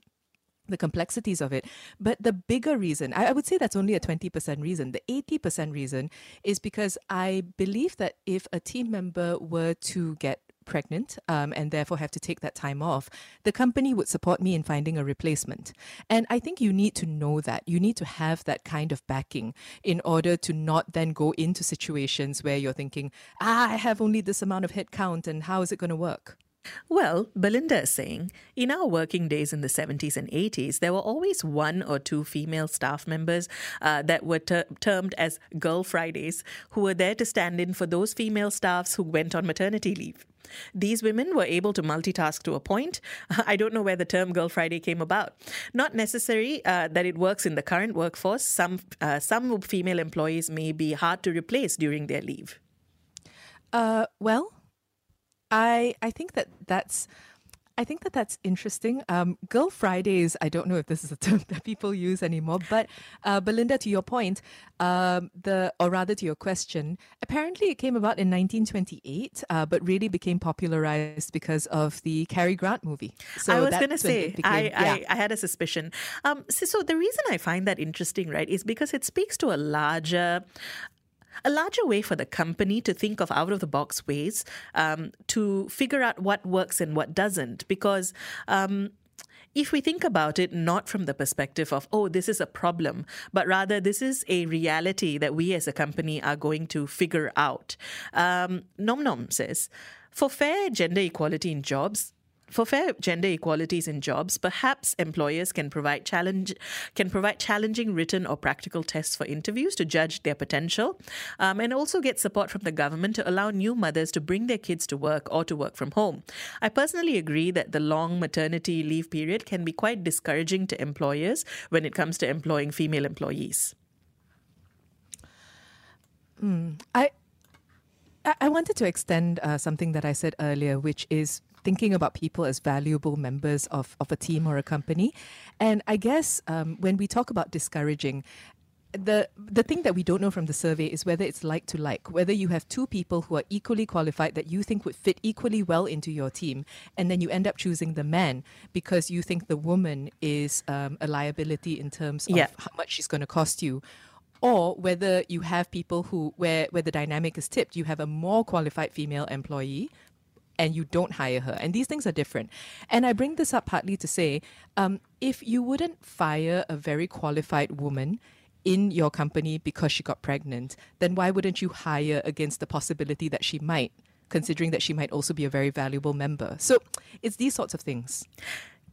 the complexities of it. But the bigger reason, I, I would say that's only a 20% reason. The 80% reason is because I believe that if a team member were to get pregnant um, and therefore have to take that time off, the company would support me in finding a replacement. And I think you need to know that. You need to have that kind of backing in order to not then go into situations where you're thinking, ah, I have only this amount of headcount and how is it going to work? Well, Belinda is saying, in our working days in the 70s and 80s, there were always one or two female staff members uh, that were ter- termed as Girl Fridays, who were there to stand in for those female staffs who went on maternity leave. These women were able to multitask to a point. I don't know where the term Girl Friday came about. Not necessary uh, that it works in the current workforce. Some uh, some female employees may be hard to replace during their leave. Uh, well, I I think that that's I think that that's interesting. Um, Girl Fridays, I don't know if this is a term that people use anymore, but uh, Belinda, to your point, um, the or rather to your question, apparently it came about in 1928, uh, but really became popularized because of the Cary Grant movie. So I was going to say, became, I, yeah. I, I, had a suspicion. Um, so, so the reason I find that interesting, right, is because it speaks to a larger a larger way for the company to think of out of the box ways um, to figure out what works and what doesn't. Because um, if we think about it not from the perspective of, oh, this is a problem, but rather this is a reality that we as a company are going to figure out. Um, Nom Nom says, for fair gender equality in jobs, for fair gender equalities in jobs, perhaps employers can provide challenge can provide challenging written or practical tests for interviews to judge their potential, um, and also get support from the government to allow new mothers to bring their kids to work or to work from home. I personally agree that the long maternity leave period can be quite discouraging to employers when it comes to employing female employees. Mm, I I wanted to extend uh, something that I said earlier, which is thinking about people as valuable members of, of a team or a company. And I guess um, when we talk about discouraging, the the thing that we don't know from the survey is whether it's like to like whether you have two people who are equally qualified that you think would fit equally well into your team and then you end up choosing the man because you think the woman is um, a liability in terms of yeah. how much she's going to cost you or whether you have people who where where the dynamic is tipped you have a more qualified female employee and you don't hire her. And these things are different. And I bring this up partly to say um, if you wouldn't fire a very qualified woman, in your company because she got pregnant, then why wouldn't you hire against the possibility that she might, considering that she might also be a very valuable member? So it's these sorts of things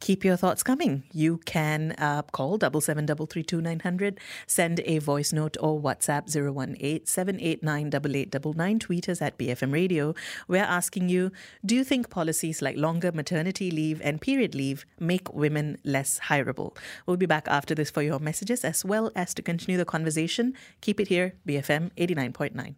keep your thoughts coming. You can uh, call double seven double three two nine hundred, send a voice note or WhatsApp 018 Tweet us at BFM Radio. We're asking you: Do you think policies like longer maternity leave and period leave make women less hireable? We'll be back after this for your messages as well as to continue the conversation. Keep it here, BFM eighty nine point nine.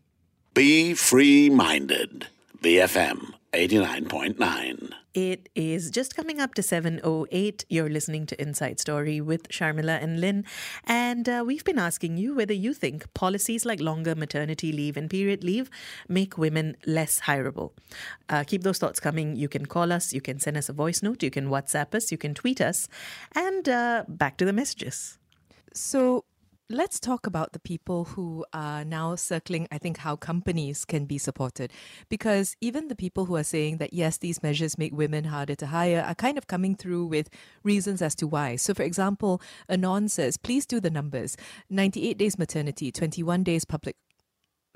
Be free minded. BFM 89.9. It is just coming up to 7.08. You're listening to Inside Story with Sharmila and Lin. And uh, we've been asking you whether you think policies like longer maternity leave and period leave make women less hireable. Uh, keep those thoughts coming. You can call us, you can send us a voice note, you can WhatsApp us, you can tweet us. And uh, back to the messages. So, let's talk about the people who are now circling, I think, how companies can be supported. Because even the people who are saying that, yes, these measures make women harder to hire are kind of coming through with reasons as to why. So, for example, Anon says, please do the numbers 98 days maternity, 21 days public.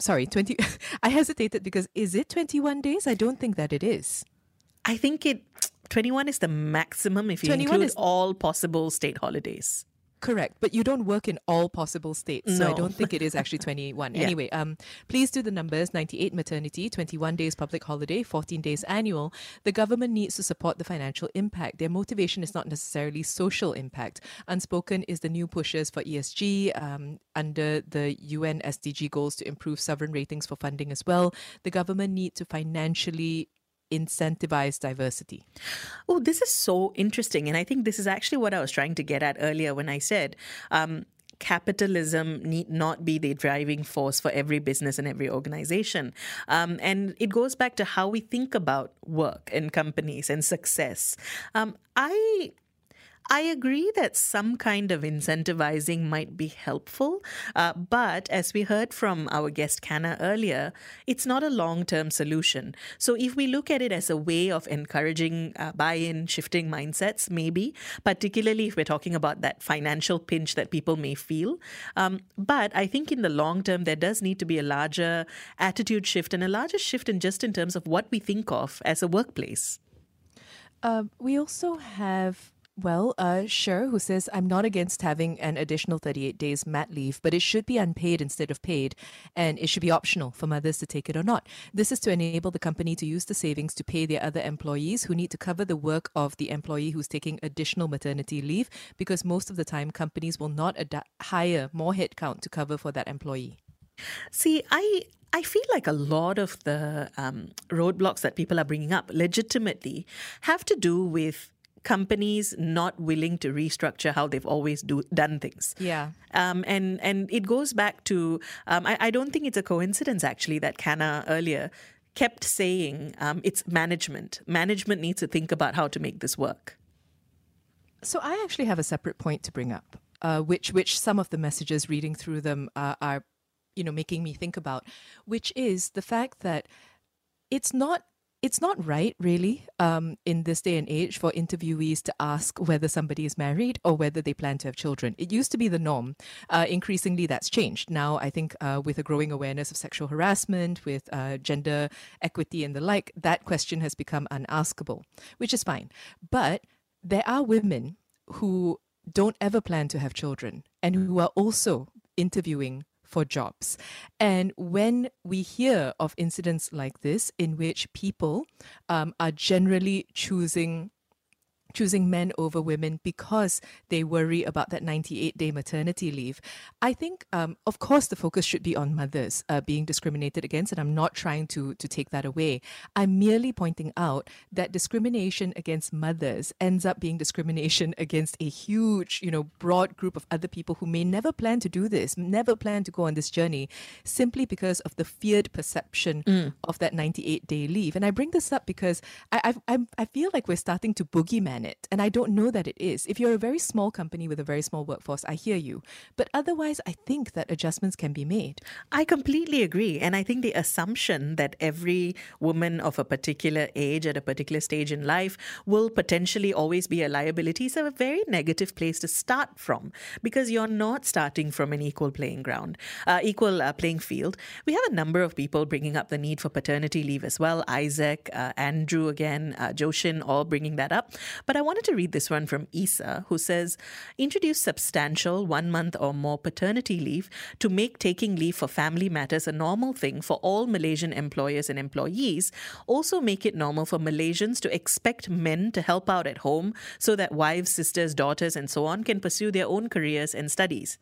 Sorry, 20. I hesitated because is it 21 days? I don't think that it is. I think it 21 is the maximum if you include is, all possible state holidays. Correct, but you don't work in all possible states, so no. I don't think it is actually 21. yeah. Anyway, um, please do the numbers 98 maternity, 21 days public holiday, 14 days annual. The government needs to support the financial impact. Their motivation is not necessarily social impact. Unspoken is the new pushes for ESG um, under the UN SDG goals to improve sovereign ratings for funding as well. The government need to financially incentivize diversity? Oh, this is so interesting. And I think this is actually what I was trying to get at earlier when I said, um, capitalism need not be the driving force for every business and every organization. Um, and it goes back to how we think about work and companies and success. Um, I I agree that some kind of incentivizing might be helpful, uh, but as we heard from our guest Kanna earlier, it's not a long term solution. So if we look at it as a way of encouraging uh, buy in, shifting mindsets, maybe, particularly if we're talking about that financial pinch that people may feel. Um, but I think in the long term, there does need to be a larger attitude shift and a larger shift in just in terms of what we think of as a workplace. Uh, we also have well, uh, who says, I'm not against having an additional 38 days mat leave, but it should be unpaid instead of paid, and it should be optional for mothers to take it or not. This is to enable the company to use the savings to pay their other employees who need to cover the work of the employee who's taking additional maternity leave, because most of the time companies will not ad- hire more headcount to cover for that employee. See, I I feel like a lot of the um, roadblocks that people are bringing up legitimately have to do with companies not willing to restructure how they've always do, done things. Yeah. Um, and and it goes back to um, I, I don't think it's a coincidence actually that Kanna earlier kept saying um, it's management. Management needs to think about how to make this work. So I actually have a separate point to bring up, uh, which which some of the messages reading through them uh, are, you know, making me think about, which is the fact that it's not it's not right, really, um, in this day and age for interviewees to ask whether somebody is married or whether they plan to have children. It used to be the norm. Uh, increasingly, that's changed. Now, I think uh, with a growing awareness of sexual harassment, with uh, gender equity and the like, that question has become unaskable, which is fine. But there are women who don't ever plan to have children and who are also interviewing for jobs. And when we hear of incidents like this, in which people um, are generally choosing choosing men over women because they worry about that 98 day maternity leave. I think, um, of course, the focus should be on mothers uh, being discriminated against, and I'm not trying to, to take that away. I'm merely pointing out that discrimination against mothers ends up being discrimination against a huge, you know, broad group of other people who may never plan to do this, never plan to go on this journey, simply because of the feared perception mm. of that 98 day leave. And I bring this up because I, I, I feel like we're starting to boogeyman And I don't know that it is. If you're a very small company with a very small workforce, I hear you. But otherwise, I think that adjustments can be made. I completely agree. And I think the assumption that every woman of a particular age at a particular stage in life will potentially always be a liability is a very negative place to start from because you're not starting from an equal playing ground, uh, equal uh, playing field. We have a number of people bringing up the need for paternity leave as well. Isaac, uh, Andrew again, uh, Joshin, all bringing that up. But but I wanted to read this one from Isa, who says Introduce substantial one month or more paternity leave to make taking leave for family matters a normal thing for all Malaysian employers and employees. Also, make it normal for Malaysians to expect men to help out at home so that wives, sisters, daughters, and so on can pursue their own careers and studies.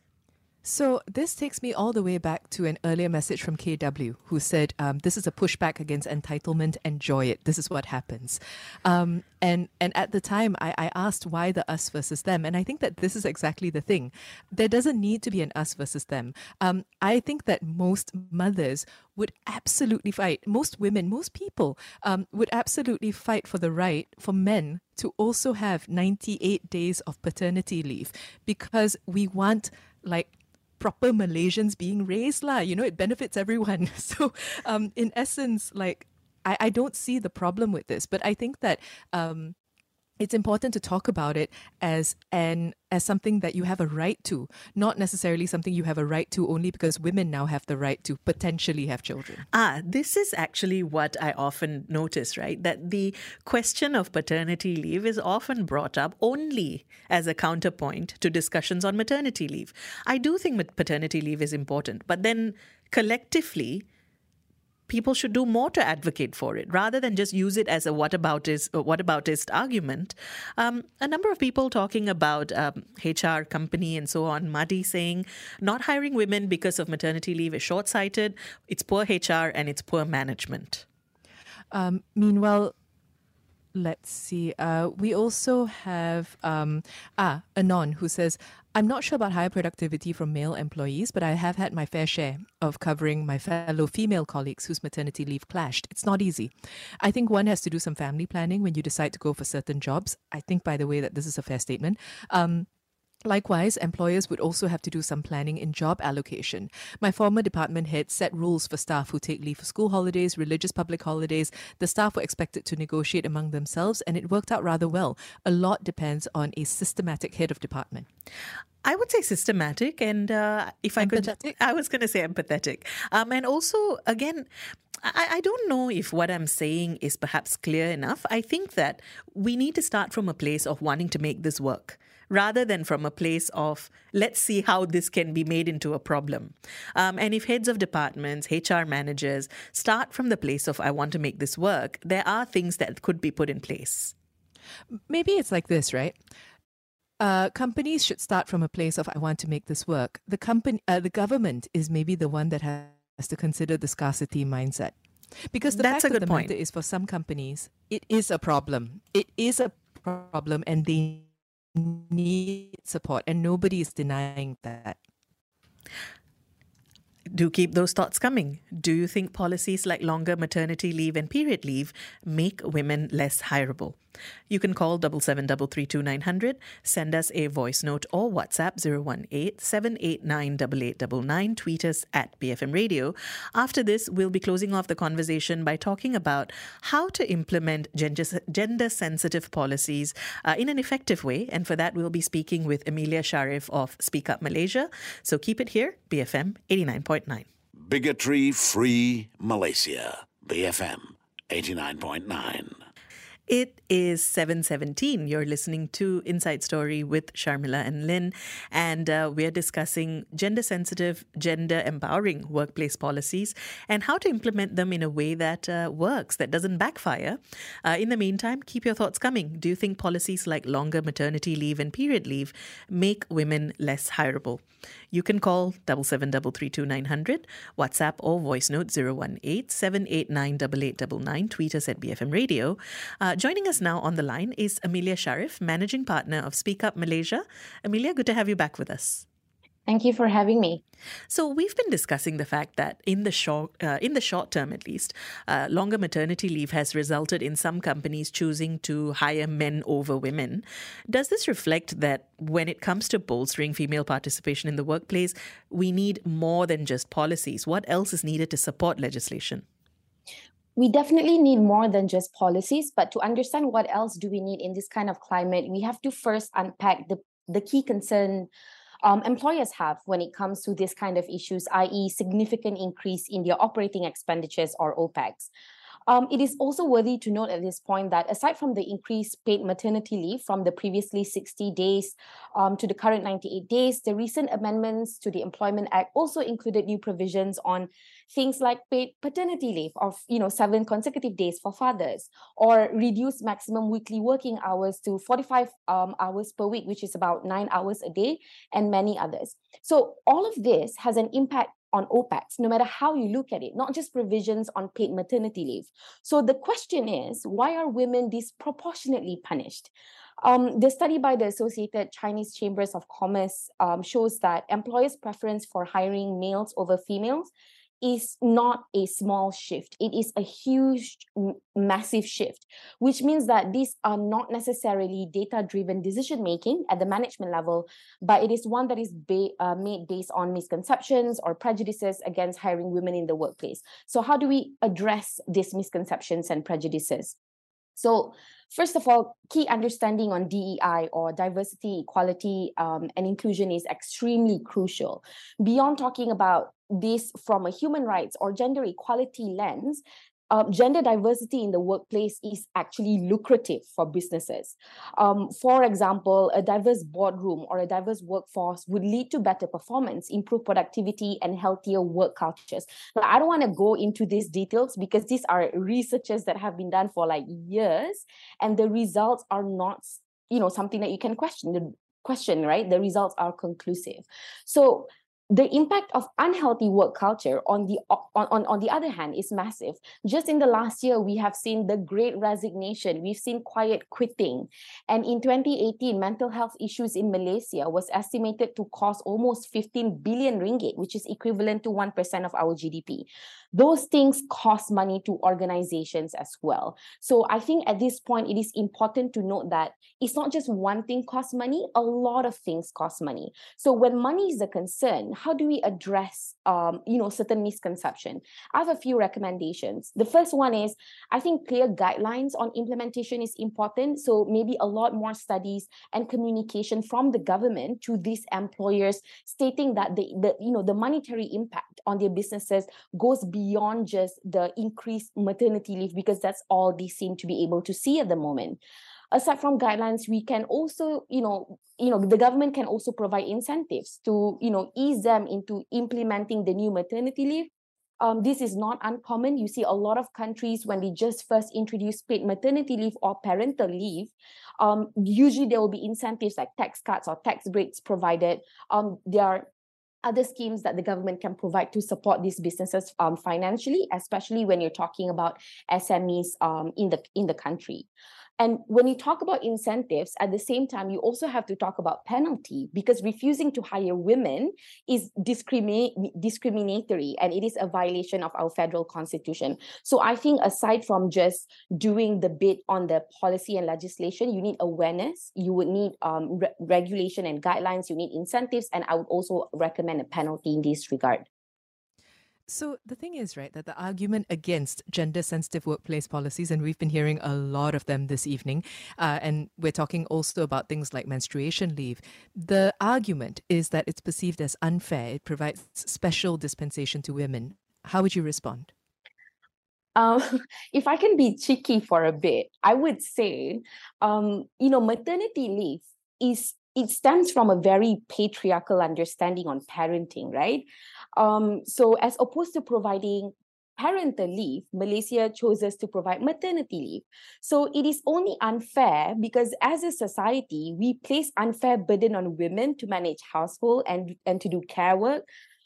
So this takes me all the way back to an earlier message from KW, who said, um, "This is a pushback against entitlement. Enjoy it. This is what happens." Um, and and at the time, I, I asked why the us versus them, and I think that this is exactly the thing. There doesn't need to be an us versus them. Um, I think that most mothers would absolutely fight. Most women, most people um, would absolutely fight for the right for men to also have 98 days of paternity leave because we want like proper Malaysians being raised lah. You know, it benefits everyone. So, um, in essence, like I, I don't see the problem with this, but I think that um, it's important to talk about it as an as something that you have a right to, not necessarily something you have a right to only because women now have the right to potentially have children. Ah, this is actually what I often notice, right? That the question of paternity leave is often brought up only as a counterpoint to discussions on maternity leave. I do think paternity leave is important, but then collectively people should do more to advocate for it rather than just use it as a whataboutist, whataboutist argument. Um, a number of people talking about um, HR company and so on. Madi saying not hiring women because of maternity leave is short sighted, it's poor HR, and it's poor management. Um, meanwhile, let's see. Uh, we also have um, ah Anon who says, "I'm not sure about higher productivity from male employees, but I have had my fair share of covering my fellow female colleagues whose maternity leave clashed. It's not easy. I think one has to do some family planning when you decide to go for certain jobs. I think, by the way, that this is a fair statement." Um, Likewise, employers would also have to do some planning in job allocation. My former department head set rules for staff who take leave for school holidays, religious public holidays. The staff were expected to negotiate among themselves, and it worked out rather well. A lot depends on a systematic head of department. I would say systematic, and uh, if I empathetic? could, I was going to say empathetic. Um, and also, again, I, I don't know if what I'm saying is perhaps clear enough. I think that we need to start from a place of wanting to make this work rather than from a place of let's see how this can be made into a problem. Um, and if heads of departments, HR managers start from the place of I want to make this work, there are things that could be put in place. Maybe it's like this, right? Uh, companies should start from a place of I want to make this work. The company, uh, the government is maybe the one that has to consider the scarcity mindset, because the That's fact a of good the point. matter is, for some companies, it is a problem. It is a problem, and they need support, and nobody is denying that. Do keep those thoughts coming. Do you think policies like longer maternity leave and period leave make women less hireable? You can call 77332900, send us a voice note or WhatsApp 018-789-8899, tweet us at BFM Radio. After this, we'll be closing off the conversation by talking about how to implement gender sensitive policies uh, in an effective way. And for that, we'll be speaking with Amelia Sharif of Speak Up Malaysia. So keep it here, BFM 89.9. Bigotry free Malaysia. BFM 89.9. It is 7:17. You're listening to Inside Story with Sharmila and Lin, and uh, we're discussing gender-sensitive, gender-empowering workplace policies and how to implement them in a way that uh, works, that doesn't backfire. Uh, in the meantime, keep your thoughts coming. Do you think policies like longer maternity leave and period leave make women less hireable? You can call 77332900, WhatsApp or voice note 018 789 8899, tweet us at BFM Radio. Uh, joining us now on the line is Amelia Sharif, Managing Partner of Speak Up Malaysia. Amelia, good to have you back with us. Thank you for having me. So we've been discussing the fact that in the short, uh, in the short term at least, uh, longer maternity leave has resulted in some companies choosing to hire men over women. Does this reflect that when it comes to bolstering female participation in the workplace, we need more than just policies? What else is needed to support legislation? We definitely need more than just policies, but to understand what else do we need in this kind of climate, we have to first unpack the, the key concern um, employers have when it comes to this kind of issues, i.e., significant increase in their operating expenditures or OPEX. Um, it is also worthy to note at this point that aside from the increased paid maternity leave from the previously 60 days um, to the current 98 days, the recent amendments to the Employment Act also included new provisions on things like paid paternity leave of you know seven consecutive days for fathers, or reduced maximum weekly working hours to 45 um, hours per week, which is about nine hours a day, and many others. So all of this has an impact on OPEX, no matter how you look at it, not just provisions on paid maternity leave. So the question is, why are women disproportionately punished? Um, the study by the Associated Chinese Chambers of Commerce um, shows that employers' preference for hiring males over females is not a small shift. It is a huge, massive shift, which means that these are not necessarily data driven decision making at the management level, but it is one that is ba- uh, made based on misconceptions or prejudices against hiring women in the workplace. So, how do we address these misconceptions and prejudices? So, first of all, key understanding on DEI or diversity, equality, um, and inclusion is extremely crucial. Beyond talking about this from a human rights or gender equality lens, um, gender diversity in the workplace is actually lucrative for businesses. Um, for example, a diverse boardroom or a diverse workforce would lead to better performance, improved productivity, and healthier work cultures. Now, I don't want to go into these details because these are researches that have been done for like years, and the results are not, you know, something that you can question. The question, right? The results are conclusive. So the impact of unhealthy work culture on the on, on, on the other hand is massive. Just in the last year we have seen the great resignation. We've seen quiet quitting. And in 2018 mental health issues in malaysia was estimated to cost almost 15 billion ringgit which is equivalent to 1% of our gdp those things cost money to organizations as well. So i think at this point it is important to note that it's not just one thing costs money a lot of things cost money. So when money is a concern how do we address um, you know certain misconception? I have a few recommendations. The first one is i think clear guidelines on implementation is important. So maybe a lot more studies and communication from the government to these employers stating that the, the you know the monetary impact on their businesses goes beyond just the increased maternity leave because that's all they seem to be able to see at the moment aside from guidelines we can also you know you know the government can also provide incentives to you know ease them into implementing the new maternity leave. Um, this is not uncommon. You see a lot of countries when they just first introduce paid maternity leave or parental leave um, usually there will be incentives like tax cuts or tax breaks provided. Um, there are other schemes that the government can provide to support these businesses um, financially, especially when you're talking about SMEs um, in the in the country. And when you talk about incentives, at the same time, you also have to talk about penalty because refusing to hire women is discriminate, discriminatory and it is a violation of our federal constitution. So I think aside from just doing the bit on the policy and legislation, you need awareness, you would need um, re- regulation and guidelines, you need incentives, and I would also recommend a penalty in this regard. So the thing is, right, that the argument against gender-sensitive workplace policies, and we've been hearing a lot of them this evening, uh, and we're talking also about things like menstruation leave. The argument is that it's perceived as unfair. It provides special dispensation to women. How would you respond? Um, if I can be cheeky for a bit, I would say, um, you know, maternity leave is it stems from a very patriarchal understanding on parenting, right? Um, so as opposed to providing parental leave, Malaysia chooses to provide maternity leave. So it is only unfair because as a society, we place unfair burden on women to manage household and, and to do care work.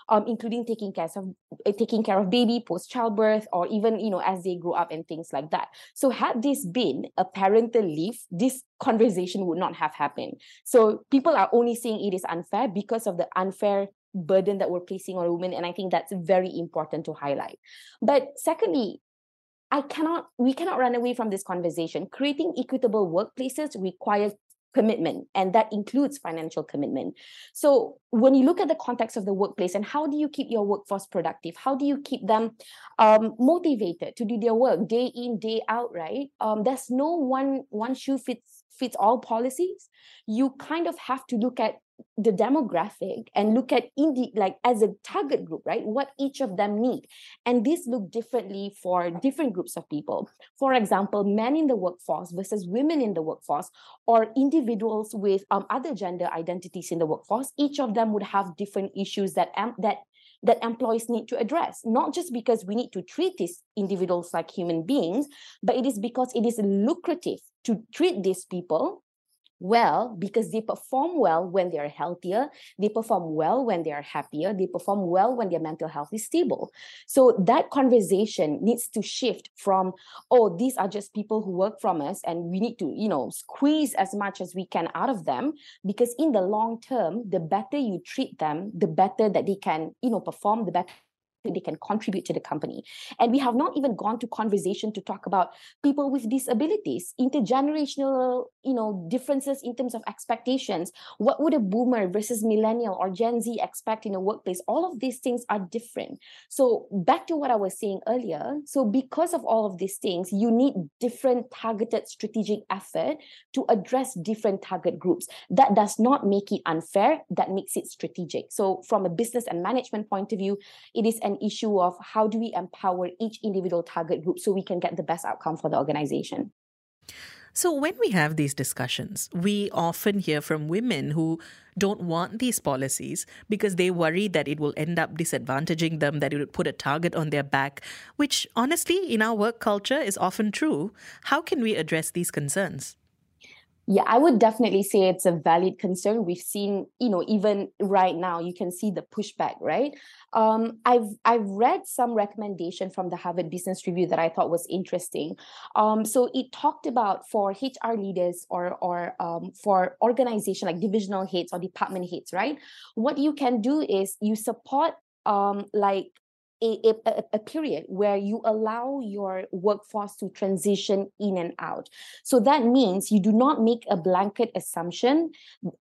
Um, including taking care of uh, taking care of baby post childbirth or even you know as they grow up and things like that so had this been a parental leave this conversation would not have happened so people are only saying it is unfair because of the unfair burden that we're placing on women and i think that's very important to highlight. But secondly i cannot we cannot run away from this conversation. Creating equitable workplaces requires commitment and that includes financial commitment. So when you look at the context of the workplace and how do you keep your workforce productive? How do you keep them um, motivated to do their work day in day out right? Um, there's no one one shoe fits fits all policies. You kind of have to look at the demographic and look at indie like as a target group right? What each of them need. And this look differently for different groups of people. For example men in the workforce versus women in the workforce or individuals with um, other gender identities in the workforce each of them would have different issues that um, that that employees need to address. Not just because we need to treat these individuals like human beings but it is because it is lucrative to treat these people well because they perform well when they are healthier they perform well when they are happier they perform well when their mental health is stable. So that conversation needs to shift from oh these are just people who work from us and we need to you know squeeze as much as we can out of them because in the long term the better you treat them the better that they can you know perform the better they can contribute to the company. And we have not even gone to conversation to talk about people with disabilities, intergenerational, you know, differences in terms of expectations. What would a boomer versus millennial or Gen Z expect in a workplace? All of these things are different. So back to what I was saying earlier. So because of all of these things, you need different targeted strategic effort to address different target groups. That does not make it unfair. That makes it strategic. So from a business and management point of view, it is an issue of how do we empower each individual target group so we can get the best outcome for the organization. So, when we have these discussions, we often hear from women who don't want these policies because they worry that it will end up disadvantaging them, that it would put a target on their back, which honestly, in our work culture, is often true. How can we address these concerns? Yeah, I would definitely say it's a valid concern. We've seen, you know, even right now, you can see the pushback, right? Um, I've I've read some recommendation from the Harvard Business Review that I thought was interesting. Um, so it talked about for HR leaders or or um, for organization like divisional heads or department heads, right? What you can do is you support um, like a, a, a, period where you allow your workforce to transition in and out. So that means you do not make a blanket assumption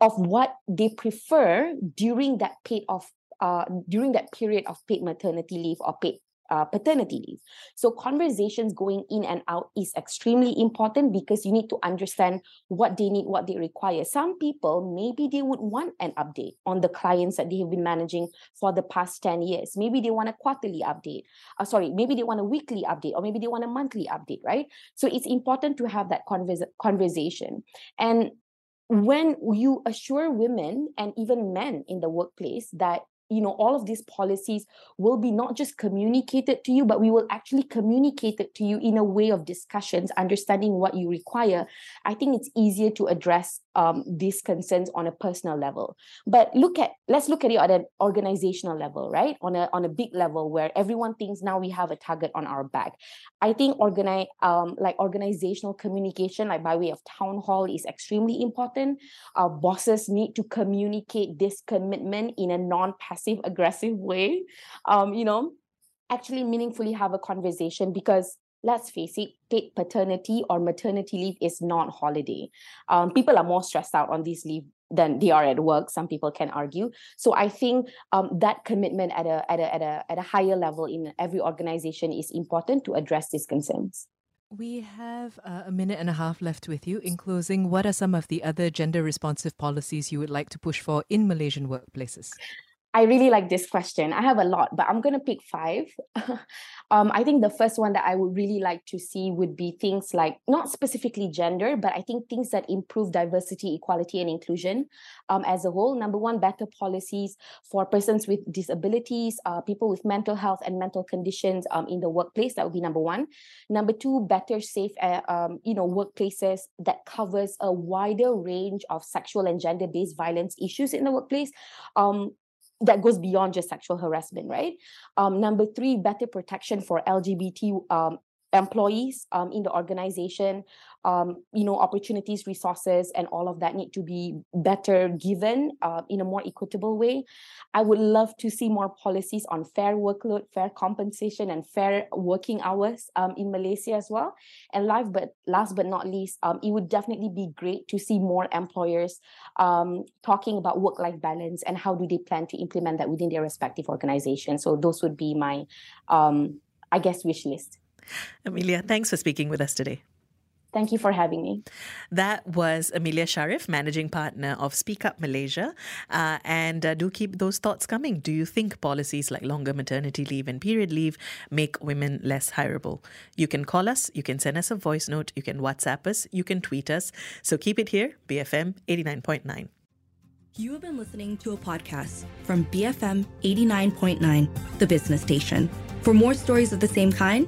of what they prefer during that paid off uh, during that period of paid maternity leave or paid uh, paternity leave. So, conversations going in and out is extremely important because you need to understand what they need, what they require. Some people, maybe they would want an update on the clients that they have been managing for the past 10 years. Maybe they want a quarterly update. Uh, sorry, maybe they want a weekly update or maybe they want a monthly update, right? So, it's important to have that converse- conversation. And when you assure women and even men in the workplace that you know all of these policies will be not just communicated to you but we will actually communicate it to you in a way of discussions understanding what you require. I think it's easier to address um, these concerns on a personal level. But look at let's look at it at an organizational level right? On a on a big level where everyone thinks now we have a target on our back. I think organize um, like organizational communication like by way of town hall is extremely important. Our bosses need to communicate this commitment in a non-passive aggressive way um you know actually meaningfully have a conversation because let's face it paid paternity or maternity leave is not holiday um, people are more stressed out on this leave than they are at work some people can argue so i think um, that commitment at a, at a at a at a higher level in every organization is important to address these concerns we have uh, a minute and a half left with you. In closing, what are some of the other gender responsive policies you would like to push for in Malaysian workplaces? I really like this question. I have a lot, but I'm going to pick five. um, I think the first one that I would really like to see would be things like not specifically gender, but I think things that improve diversity, equality, and inclusion um, as a whole. Number one, better policies for persons with disabilities, uh, people with mental health and mental conditions um, in the workplace. That would be number one. Number two, better, safe, uh, um, you know, workplaces that covers a wider range of sexual and gender-based violence issues in the workplace. That goes beyond just sexual harassment, right? Um, number three, better protection for LGBT um, employees um, in the organization um, you know opportunities resources and all of that need to be better given uh, in a more equitable way. I would love to see more policies on fair workload fair compensation and fair working hours um, in malaysia as well. And live but last but not least um, it would definitely be great to see more employers um, talking about work-life balance and how do they plan to implement that within their respective organizations so those would be my um, i guess wish list Amelia, thanks for speaking with us today. Thank you for having me. That was Amelia Sharif, managing partner of Speak Up Malaysia. Uh, and uh, do keep those thoughts coming. Do you think policies like longer maternity leave and period leave make women less hireable? You can call us, you can send us a voice note, you can WhatsApp us, you can tweet us. So keep it here, BFM 89.9. You have been listening to a podcast from BFM 89.9, the business station. For more stories of the same kind,